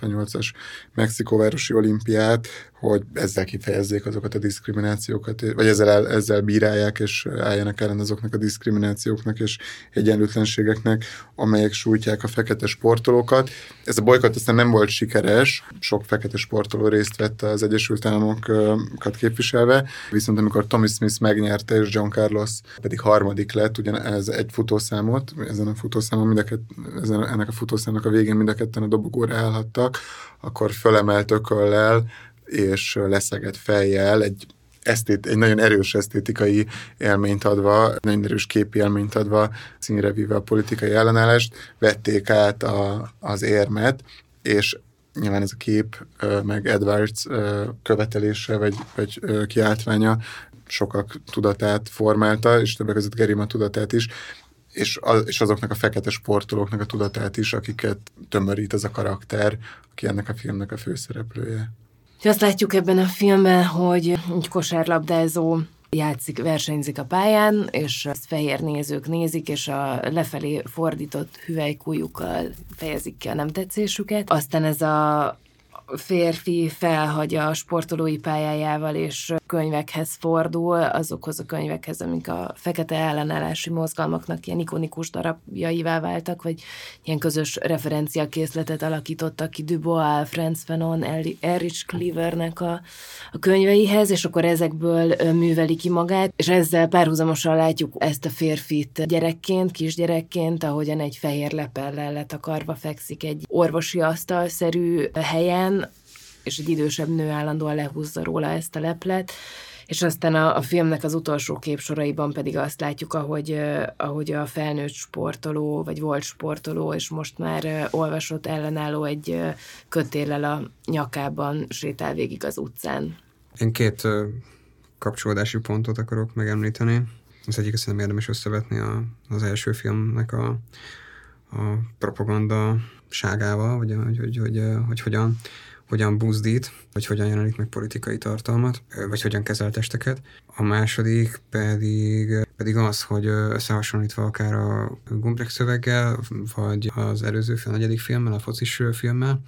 1968-as Mexikóvárosi olimpiát, hogy ezzel kifejezzék azokat a diszkriminációkat, vagy ezzel, ezzel bírálják, és álljanak ellen azoknak a diszkriminációknak és egyenlőtlenségeknek, amelyek sújtják a fekete sportolókat. Ez a bolykott aztán nem volt sikeres, sok fekete sportoló részt vett az Egyesült Államokat képviselve, viszont amikor Tommy Smith megnyerte, és John Carlos pedig harmadik lett, ugyan ez egy futószámot, ezen a futószámon mind a kett, ezen, ennek a futószámnak a végén mind a ketten a dobogóra állhattak, akkor fölemelt ököllel és leszegett fejjel egy esztét, egy nagyon erős esztétikai élményt adva, nagyon erős képi élményt adva, színre víve a politikai ellenállást, vették át a, az érmet, és nyilván ez a kép, meg Edwards követelése, vagy, vagy kiáltványa sokak tudatát formálta, és többek között Gerima tudatát is, és, az, és azoknak a fekete sportolóknak a tudatát is, akiket tömörít ez a karakter, aki ennek a filmnek a főszereplője. Azt látjuk ebben a filmben, hogy egy kosárlabdázó játszik, versenyzik a pályán, és ezt fehér nézők nézik, és a lefelé fordított hüvelykújukkal fejezik ki a nem tetszésüket. Aztán ez a férfi felhagyja a sportolói pályájával, és könyvekhez fordul, azokhoz a könyvekhez, amik a fekete ellenállási mozgalmaknak ilyen ikonikus darabjaivá váltak, vagy ilyen közös referenciakészletet alakítottak ki Dubois, Franz Fanon, Erich Cleavernek a, a könyveihez, és akkor ezekből műveli ki magát, és ezzel párhuzamosan látjuk ezt a férfit gyerekként, kisgyerekként, ahogyan egy fehér lepellel letakarva fekszik egy orvosi asztalszerű helyen, és egy idősebb nő állandóan lehúzza róla ezt a leplet, és aztán a, a filmnek az utolsó képsoraiban pedig azt látjuk, ahogy, ahogy a felnőtt sportoló, vagy volt sportoló, és most már olvasott ellenálló egy kötéllel a nyakában sétál végig az utcán. Én két kapcsolódási pontot akarok megemlíteni. Az egyik szerintem érdemes összevetni a, az első filmnek a, a propaganda ságával, vagy hogy, hogy, hogy, hogy, hogy hogyan hogyan buzdít, vagy hogyan jelenik meg politikai tartalmat, vagy hogyan kezel testeket. A második pedig, pedig az, hogy összehasonlítva akár a Gumbrek szöveggel, vagy az előző film, a negyedik filmmel, a focis filmmel,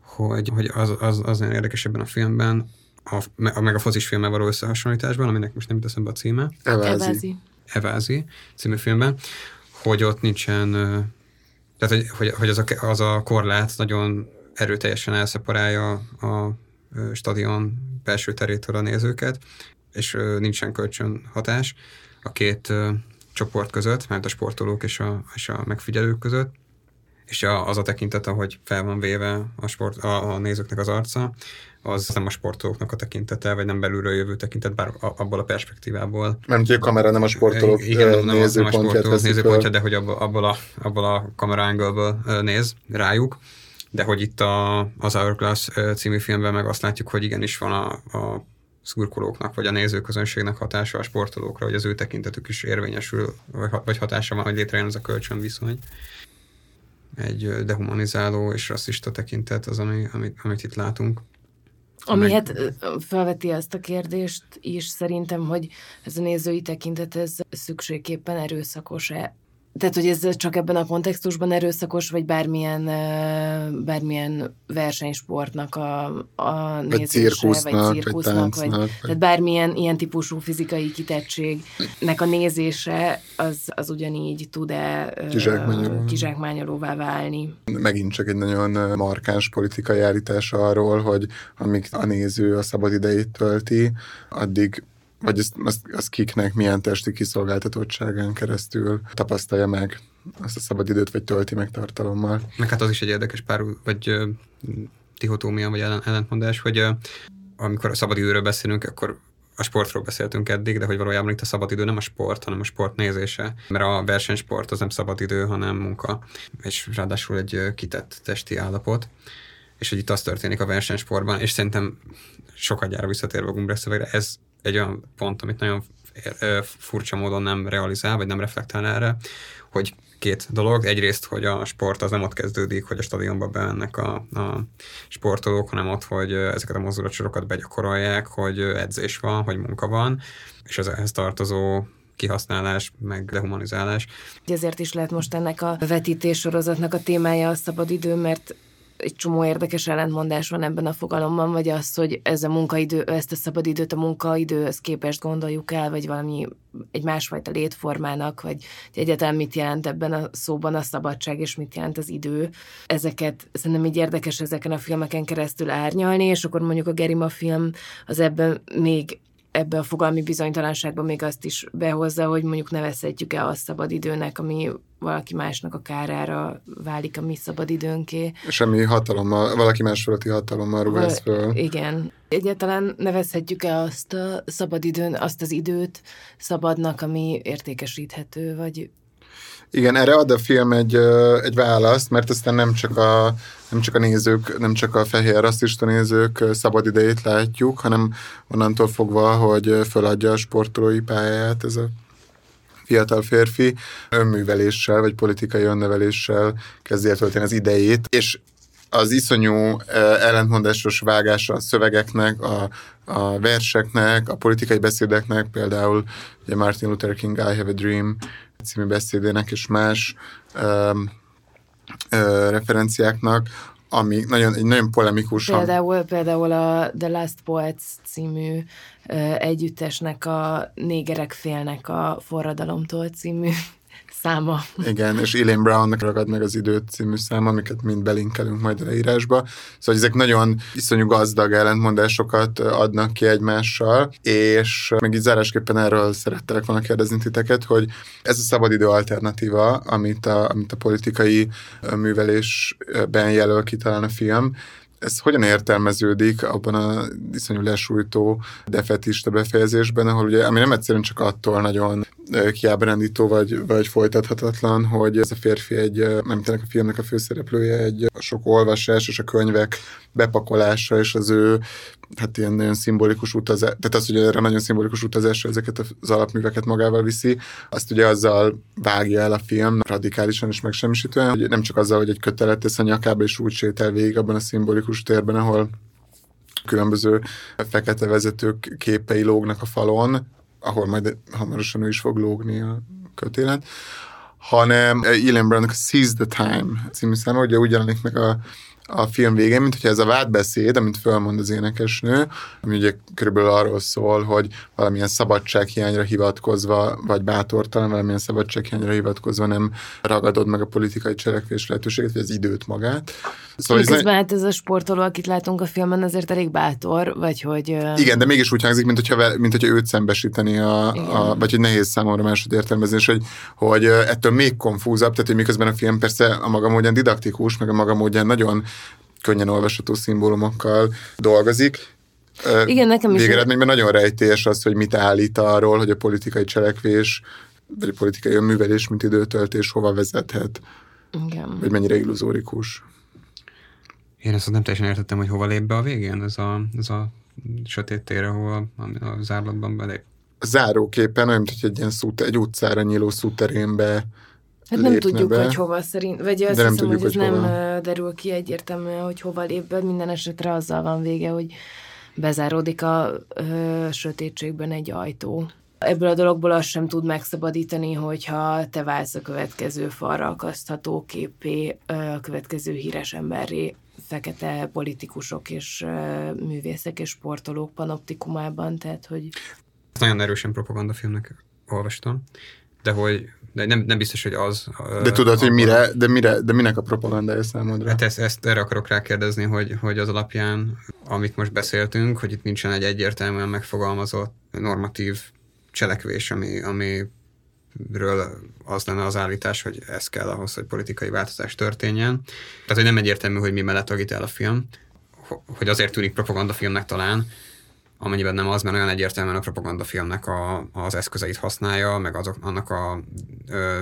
hogy, hogy az, az, az nagyon érdekes ebben a filmben, a, meg a focis filmmel való összehasonlításban, aminek most nem jut eszembe a címe. Evázi. Evázi című filmben, hogy ott nincsen, tehát hogy, hogy, hogy az, a, az a korlát nagyon erőteljesen elszeparálja a stadion belső terétől a nézőket, és nincsen kölcsönhatás a két csoport között, mert a sportolók és a, és a megfigyelők között, és a, az a tekintet, ahogy fel van véve a, sport, a, a nézőknek az arca, az nem a sportolóknak a tekintete, vagy nem belülről jövő tekintet, bár abból a perspektívából. Nem, hogy a kamera nem a sportolók Igen, nem, nem a sportolók nézőpontja, de hogy abból, abból a, abból a kamera néz rájuk de hogy itt a, az Hourglass című filmben meg azt látjuk, hogy igenis van a, a szurkolóknak, vagy a nézőközönségnek hatása a sportolókra, hogy az ő tekintetük is érvényesül, vagy hatása van, hogy létrejön ez a kölcsönviszony. Egy dehumanizáló és rasszista tekintet az, ami, amit, amit itt látunk. Ami meg... hát felveti azt a kérdést is szerintem, hogy ez a nézői tekintet ez szükségképpen erőszakos-e tehát, hogy ez csak ebben a kontextusban erőszakos, vagy bármilyen, bármilyen versenysportnak a, a nézése, vagy cirkusznak, vagy, cirkusznak, vagy, vagy tehát bármilyen ilyen típusú fizikai kitettségnek a nézése, az, az ugyanígy tud-e kizsákmányoló. kizsákmányolóvá válni. Megint csak egy nagyon markáns politikai állítás arról, hogy amíg a néző a szabad idejét tölti, addig vagy azt, azt, azt kiknek milyen testi kiszolgáltatottságán keresztül tapasztalja meg azt a szabadidőt, vagy tölti meg tartalommal. Meg hát az is egy érdekes pár, vagy uh, dihotómia, vagy ellentmondás, hogy amikor a szabadidőről beszélünk, akkor a sportról beszéltünk eddig, de hogy valójában itt a szabadidő nem a sport, hanem a sport nézése. Mert a versenysport az nem szabadidő, hanem munka, és ráadásul egy kitett testi állapot. És hogy itt az történik a versenysportban, és szerintem sokat gyára visszatérve a Gumbrecht szövegre, ez egy olyan pont, amit nagyon furcsa módon nem realizál, vagy nem reflektál erre, hogy két dolog. Egyrészt, hogy a sport az nem ott kezdődik, hogy a stadionba bemennek a, a sportolók, hanem ott, hogy ezeket a mozdulatsorokat begyakorolják, hogy edzés van, hogy munka van, és az ehhez tartozó kihasználás, meg dehumanizálás. Ezért is lehet most ennek a vetítés sorozatnak a témája a szabadidő, mert egy csomó érdekes ellentmondás van ebben a fogalomban, vagy az, hogy ez a munkaidő, ezt a szabadidőt a munkaidőhöz képest gondoljuk el, vagy valami egy másfajta létformának, vagy egyáltalán mit jelent ebben a szóban a szabadság, és mit jelent az idő. Ezeket szerintem így érdekes ezeken a filmeken keresztül árnyalni, és akkor mondjuk a Gerima film az ebben még ebbe a fogalmi bizonytalanságban még azt is behozza, hogy mondjuk nevezhetjük el a szabadidőnek, ami valaki másnak a kárára válik a mi szabadidőnké. Semmi hatalommal, valaki más fölötti hatalommal ruház föl. Igen. Egyáltalán nevezhetjük-e azt a szabadidőn, azt az időt szabadnak, ami értékesíthető, vagy igen, erre ad a film egy, egy választ, mert aztán nem csak a, nem csak a nézők, nem csak a fehér rasszista nézők szabad idejét látjuk, hanem onnantól fogva, hogy föladja a sportolói pályát ez a fiatal férfi önműveléssel, vagy politikai önneveléssel kezdi el tölteni az idejét, és az iszonyú ellentmondásos vágása a szövegeknek, a, a verseknek, a politikai beszédeknek, például ugye Martin Luther King I Have a Dream című beszédének és más ö, ö, referenciáknak, ami nagyon, egy nagyon polemikus. Például, például a The Last Poets című ö, együttesnek a Négerek félnek a forradalomtól című száma. Igen, és Elaine Brownnak ragad meg az időt című száma, amiket mind belinkelünk majd a leírásba. Szóval ezek nagyon iszonyú gazdag ellentmondásokat adnak ki egymással, és még így zárásképpen erről szerettelek volna kérdezni titeket, hogy ez a szabadidő alternatíva, amit a, amit a politikai művelésben jelöl ki talán a film, ez hogyan értelmeződik abban a iszonyú lesújtó defetista befejezésben, ahol ugye, ami nem egyszerűen csak attól nagyon kiábrándító vagy, vagy folytathatatlan, hogy ez a férfi egy, nem ennek a filmnek a főszereplője egy sok olvasás és a könyvek bepakolása és az ő hát ilyen nagyon szimbolikus utazás, tehát az, hogy erre nagyon szimbolikus utazásra ezeket az alapműveket magával viszi, azt ugye azzal vágja el a film radikálisan és megsemmisítően, hogy nem csak azzal, hogy egy kötelet tesz a nyakába és úgy sétál végig abban a szimbolikus térben, ahol különböző fekete vezetők képei lógnak a falon, ahol majd hamarosan ő is fog lógni a kötélen, hanem Ellen Brownnak Seize the Time című száma, ugye úgy jelenik meg a a film végén, mint hogyha ez a vádbeszéd, amit fölmond az énekesnő, ami ugye körülbelül arról szól, hogy valamilyen szabadsághiányra hivatkozva, vagy bátortalan valamilyen szabadsághiányra hivatkozva nem ragadod meg a politikai cselekvés lehetőséget, vagy az időt magát. Szóval Miközben ez hát ez a sportoló, akit látunk a filmen, azért elég bátor, vagy hogy... Igen, de mégis úgy hangzik, mint hogyha, mint hogyha őt szembesíteni, a, a, vagy hogy nehéz számomra másod értelmezni, és hogy, hogy ettől még konfúzabb, tehát hogy miközben a film persze a maga módján didaktikus, meg a maga módján nagyon könnyen olvasható szimbólumokkal dolgozik. Igen, nekem is. Végeredményben nagyon rejtélyes az, hogy mit állít arról, hogy a politikai cselekvés, vagy a politikai önművelés, mint időtöltés hova vezethet. Igen. Vagy mennyire illuzórikus. Én ezt nem teljesen értettem, hogy hova lép be a végén ez a, ez a sötét tér, ahol a, a zárlatban belép. A záróképen olyan, mint hogy egy ilyen szút, egy utcára nyíló szúterénbe Hát nem tudjuk, be. hogy hova szerint, vagy azt hiszem, tudjuk, hogy ez hogy nem derül ki egyértelműen, hogy hova lép be, minden esetre azzal van vége, hogy bezáródik a ö, sötétségben egy ajtó. Ebből a dologból azt sem tud megszabadítani, hogyha te válsz a következő falra akasztható képé, a következő híres emberré, fekete politikusok és művészek és sportolók panoptikumában, tehát hogy... Ezt nagyon erősen propagandafilmnek olvastam, de hogy de nem, nem biztos, hogy az. De tudod, hogy mire, de, mire, de minek a propagandája számodra? Hát ezt, ezt erre akarok rákérdezni, hogy, hogy az alapján, amit most beszéltünk, hogy itt nincsen egy egyértelműen megfogalmazott normatív cselekvés, ami, ami ről az lenne az állítás, hogy ez kell ahhoz, hogy politikai változás történjen. Tehát, hogy nem egyértelmű, hogy mi mellett agitál a film, hogy azért tűnik propagandafilmnek talán, amennyiben nem az, mert olyan egyértelműen a propagandafilmnek a, az eszközeit használja, meg azok, annak a ö,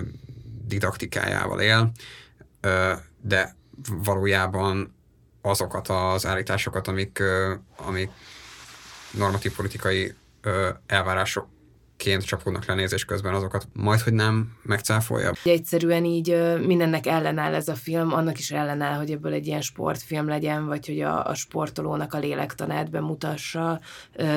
didaktikájával él, ö, de valójában azokat az állításokat, amik, ö, amik normatív politikai ö, elvárások ként csapódnak le nézés közben, azokat majd, hogy nem megcáfolja. Egyszerűen így mindennek ellenáll ez a film, annak is ellenáll, hogy ebből egy ilyen sportfilm legyen, vagy hogy a, a sportolónak a lélektanát bemutassa,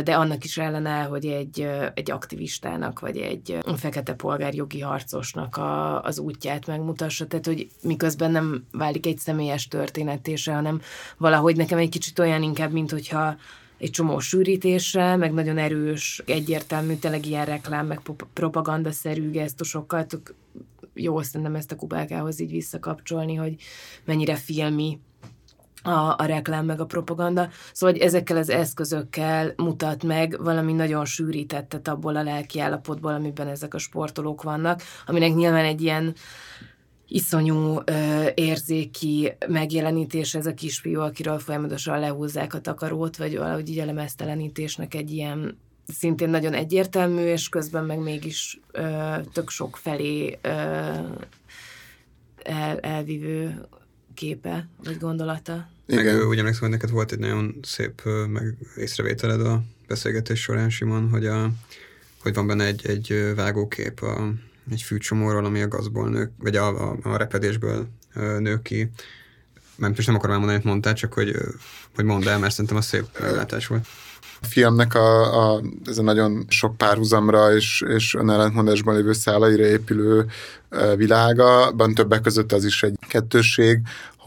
de annak is ellenáll, hogy egy, egy aktivistának, vagy egy fekete polgárjogi harcosnak a, az útját megmutassa. Tehát, hogy miközben nem válik egy személyes történetése, hanem valahogy nekem egy kicsit olyan inkább, mint hogyha egy csomó sűrítésre, meg nagyon erős, egyértelmű, tényleg ilyen reklám, meg propagandaszerű gesztusokkal, jó szerintem ezt a kubákához így visszakapcsolni, hogy mennyire filmi a, a reklám meg a propaganda. Szóval, hogy ezekkel az eszközökkel mutat meg valami nagyon sűrítettet abból a lelki állapotból, amiben ezek a sportolók vannak, aminek nyilván egy ilyen iszonyú ö, érzéki megjelenítés ez a kisfiú, akiről folyamatosan lehúzzák a takarót, vagy valahogy így elemeztelenítésnek egy ilyen szintén nagyon egyértelmű, és közben meg mégis ö, tök sok felé ö, el, elvívő képe, vagy gondolata. Igen. Meg úgy emlékszem, hogy neked volt egy nagyon szép meg észrevételed a beszélgetés során, Simon, hogy, a, hogy van benne egy, egy vágókép a egy fűcsomóról, ami a gazból nő, vagy a, a, a repedésből nő ki, nem, most nem akarom elmondani, hogy mondtál, csak hogy, hogy mondd el, mert szerintem az szép meglátás volt. A filmnek a, a, ez a nagyon sok párhuzamra és, és önellentmondásban lévő szálaira épülő világa, többek között az is egy kettősség,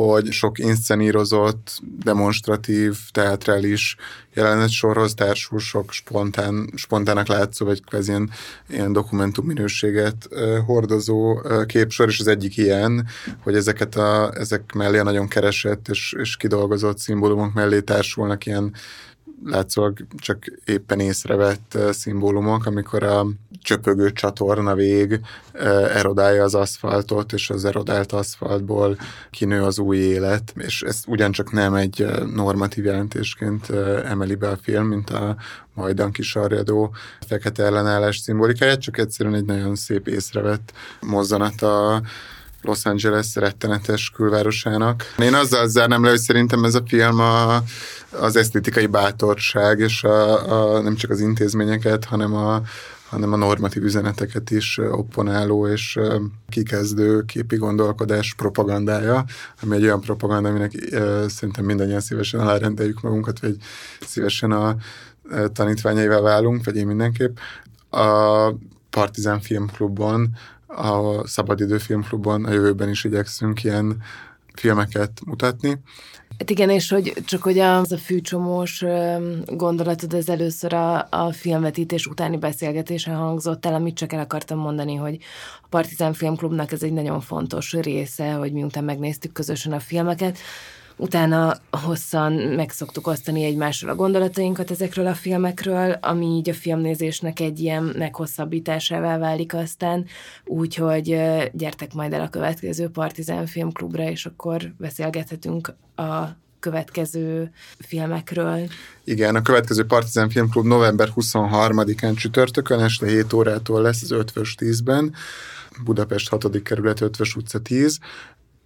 hogy sok inszenírozott, demonstratív, teatrális jelenet sorhoz társul sok spontán, spontának látszó, vagy kvázi ilyen, ilyen dokumentum minőséget hordozó uh, képsor, és az egyik ilyen, hogy ezeket a, ezek mellé a nagyon keresett és, és kidolgozott szimbólumok mellé társulnak ilyen látszólag csak éppen észrevett szimbólumok, amikor a csöpögő csatorna vég erodálja az aszfaltot, és az erodált aszfaltból kinő az új élet, és ezt ugyancsak nem egy normatív jelentésként emeli be a film, mint a majdan kisarjadó fekete ellenállás szimbolikáját, csak egyszerűen egy nagyon szép észrevett mozzanat a Los Angeles rettenetes külvárosának. Én azzal zárnám le, hogy szerintem ez a film a, az esztétikai bátorság, és a, a, nem csak az intézményeket, hanem a, hanem a normatív üzeneteket is opponáló és kikezdő képi gondolkodás propagandája, ami egy olyan propaganda, aminek szerintem mindannyian szívesen alárendeljük magunkat, vagy szívesen a tanítványaival válunk, vagy én mindenképp. A Partizán Filmklubban a Szabadidő Filmklubban a jövőben is igyekszünk ilyen filmeket mutatni. Hát igen, és hogy csak hogy az a fűcsomós gondolatod, ez először a, a filmvetítés utáni beszélgetésen hangzott el, amit csak el akartam mondani, hogy a Partizán Filmklubnak ez egy nagyon fontos része, hogy miután megnéztük közösen a filmeket, Utána hosszan meg szoktuk osztani egymással a gondolatainkat ezekről a filmekről, ami így a filmnézésnek egy ilyen meghosszabbításával válik aztán, úgyhogy gyertek majd el a következő Partizán Filmklubra, és akkor beszélgethetünk a következő filmekről. Igen, a következő Partizán Filmklub november 23-án csütörtökön este 7 órától lesz az 5 10-ben, Budapest 6. kerület 5 utca 10.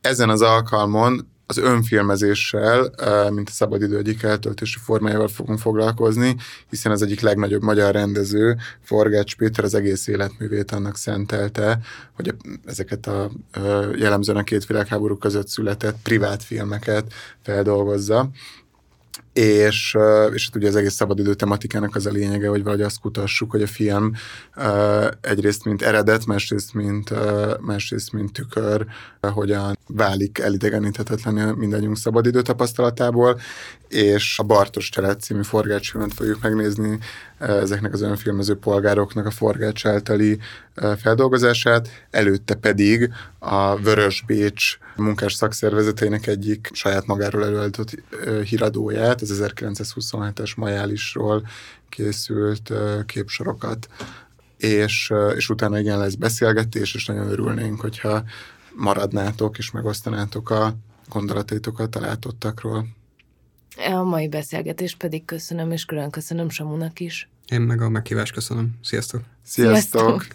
Ezen az alkalmon az önfilmezéssel, mint a szabadidő egyik eltöltési formájával fogunk foglalkozni, hiszen az egyik legnagyobb magyar rendező, Forgács Péter az egész életművét annak szentelte, hogy ezeket a jellemzően a két világháború között született privát filmeket feldolgozza és, és hát ugye az egész szabadidő tematikának az a lényege, hogy valahogy azt kutassuk, hogy a film egyrészt mint eredet, másrészt mint, másrészt mint tükör, hogyan válik elidegeníthetetlen mindannyiunk szabadidő tapasztalatából, és a Bartos Család című forgácsfilmet fogjuk megnézni ezeknek az önfilmező polgároknak a forgács általi feldolgozását, előtte pedig a Vörös Bécs munkás szakszervezeteinek egyik saját magáról előállított híradóját, az 1927-es majálisról készült képsorokat, és, és utána igen lesz beszélgetés, és nagyon örülnénk, hogyha maradnátok és megosztanátok a gondolataitokat a látottakról. A mai beszélgetést pedig köszönöm, és külön köszönöm Samunak is. Én meg a meghívást köszönöm. Sziasztok! Sziasztok! Sziasztok.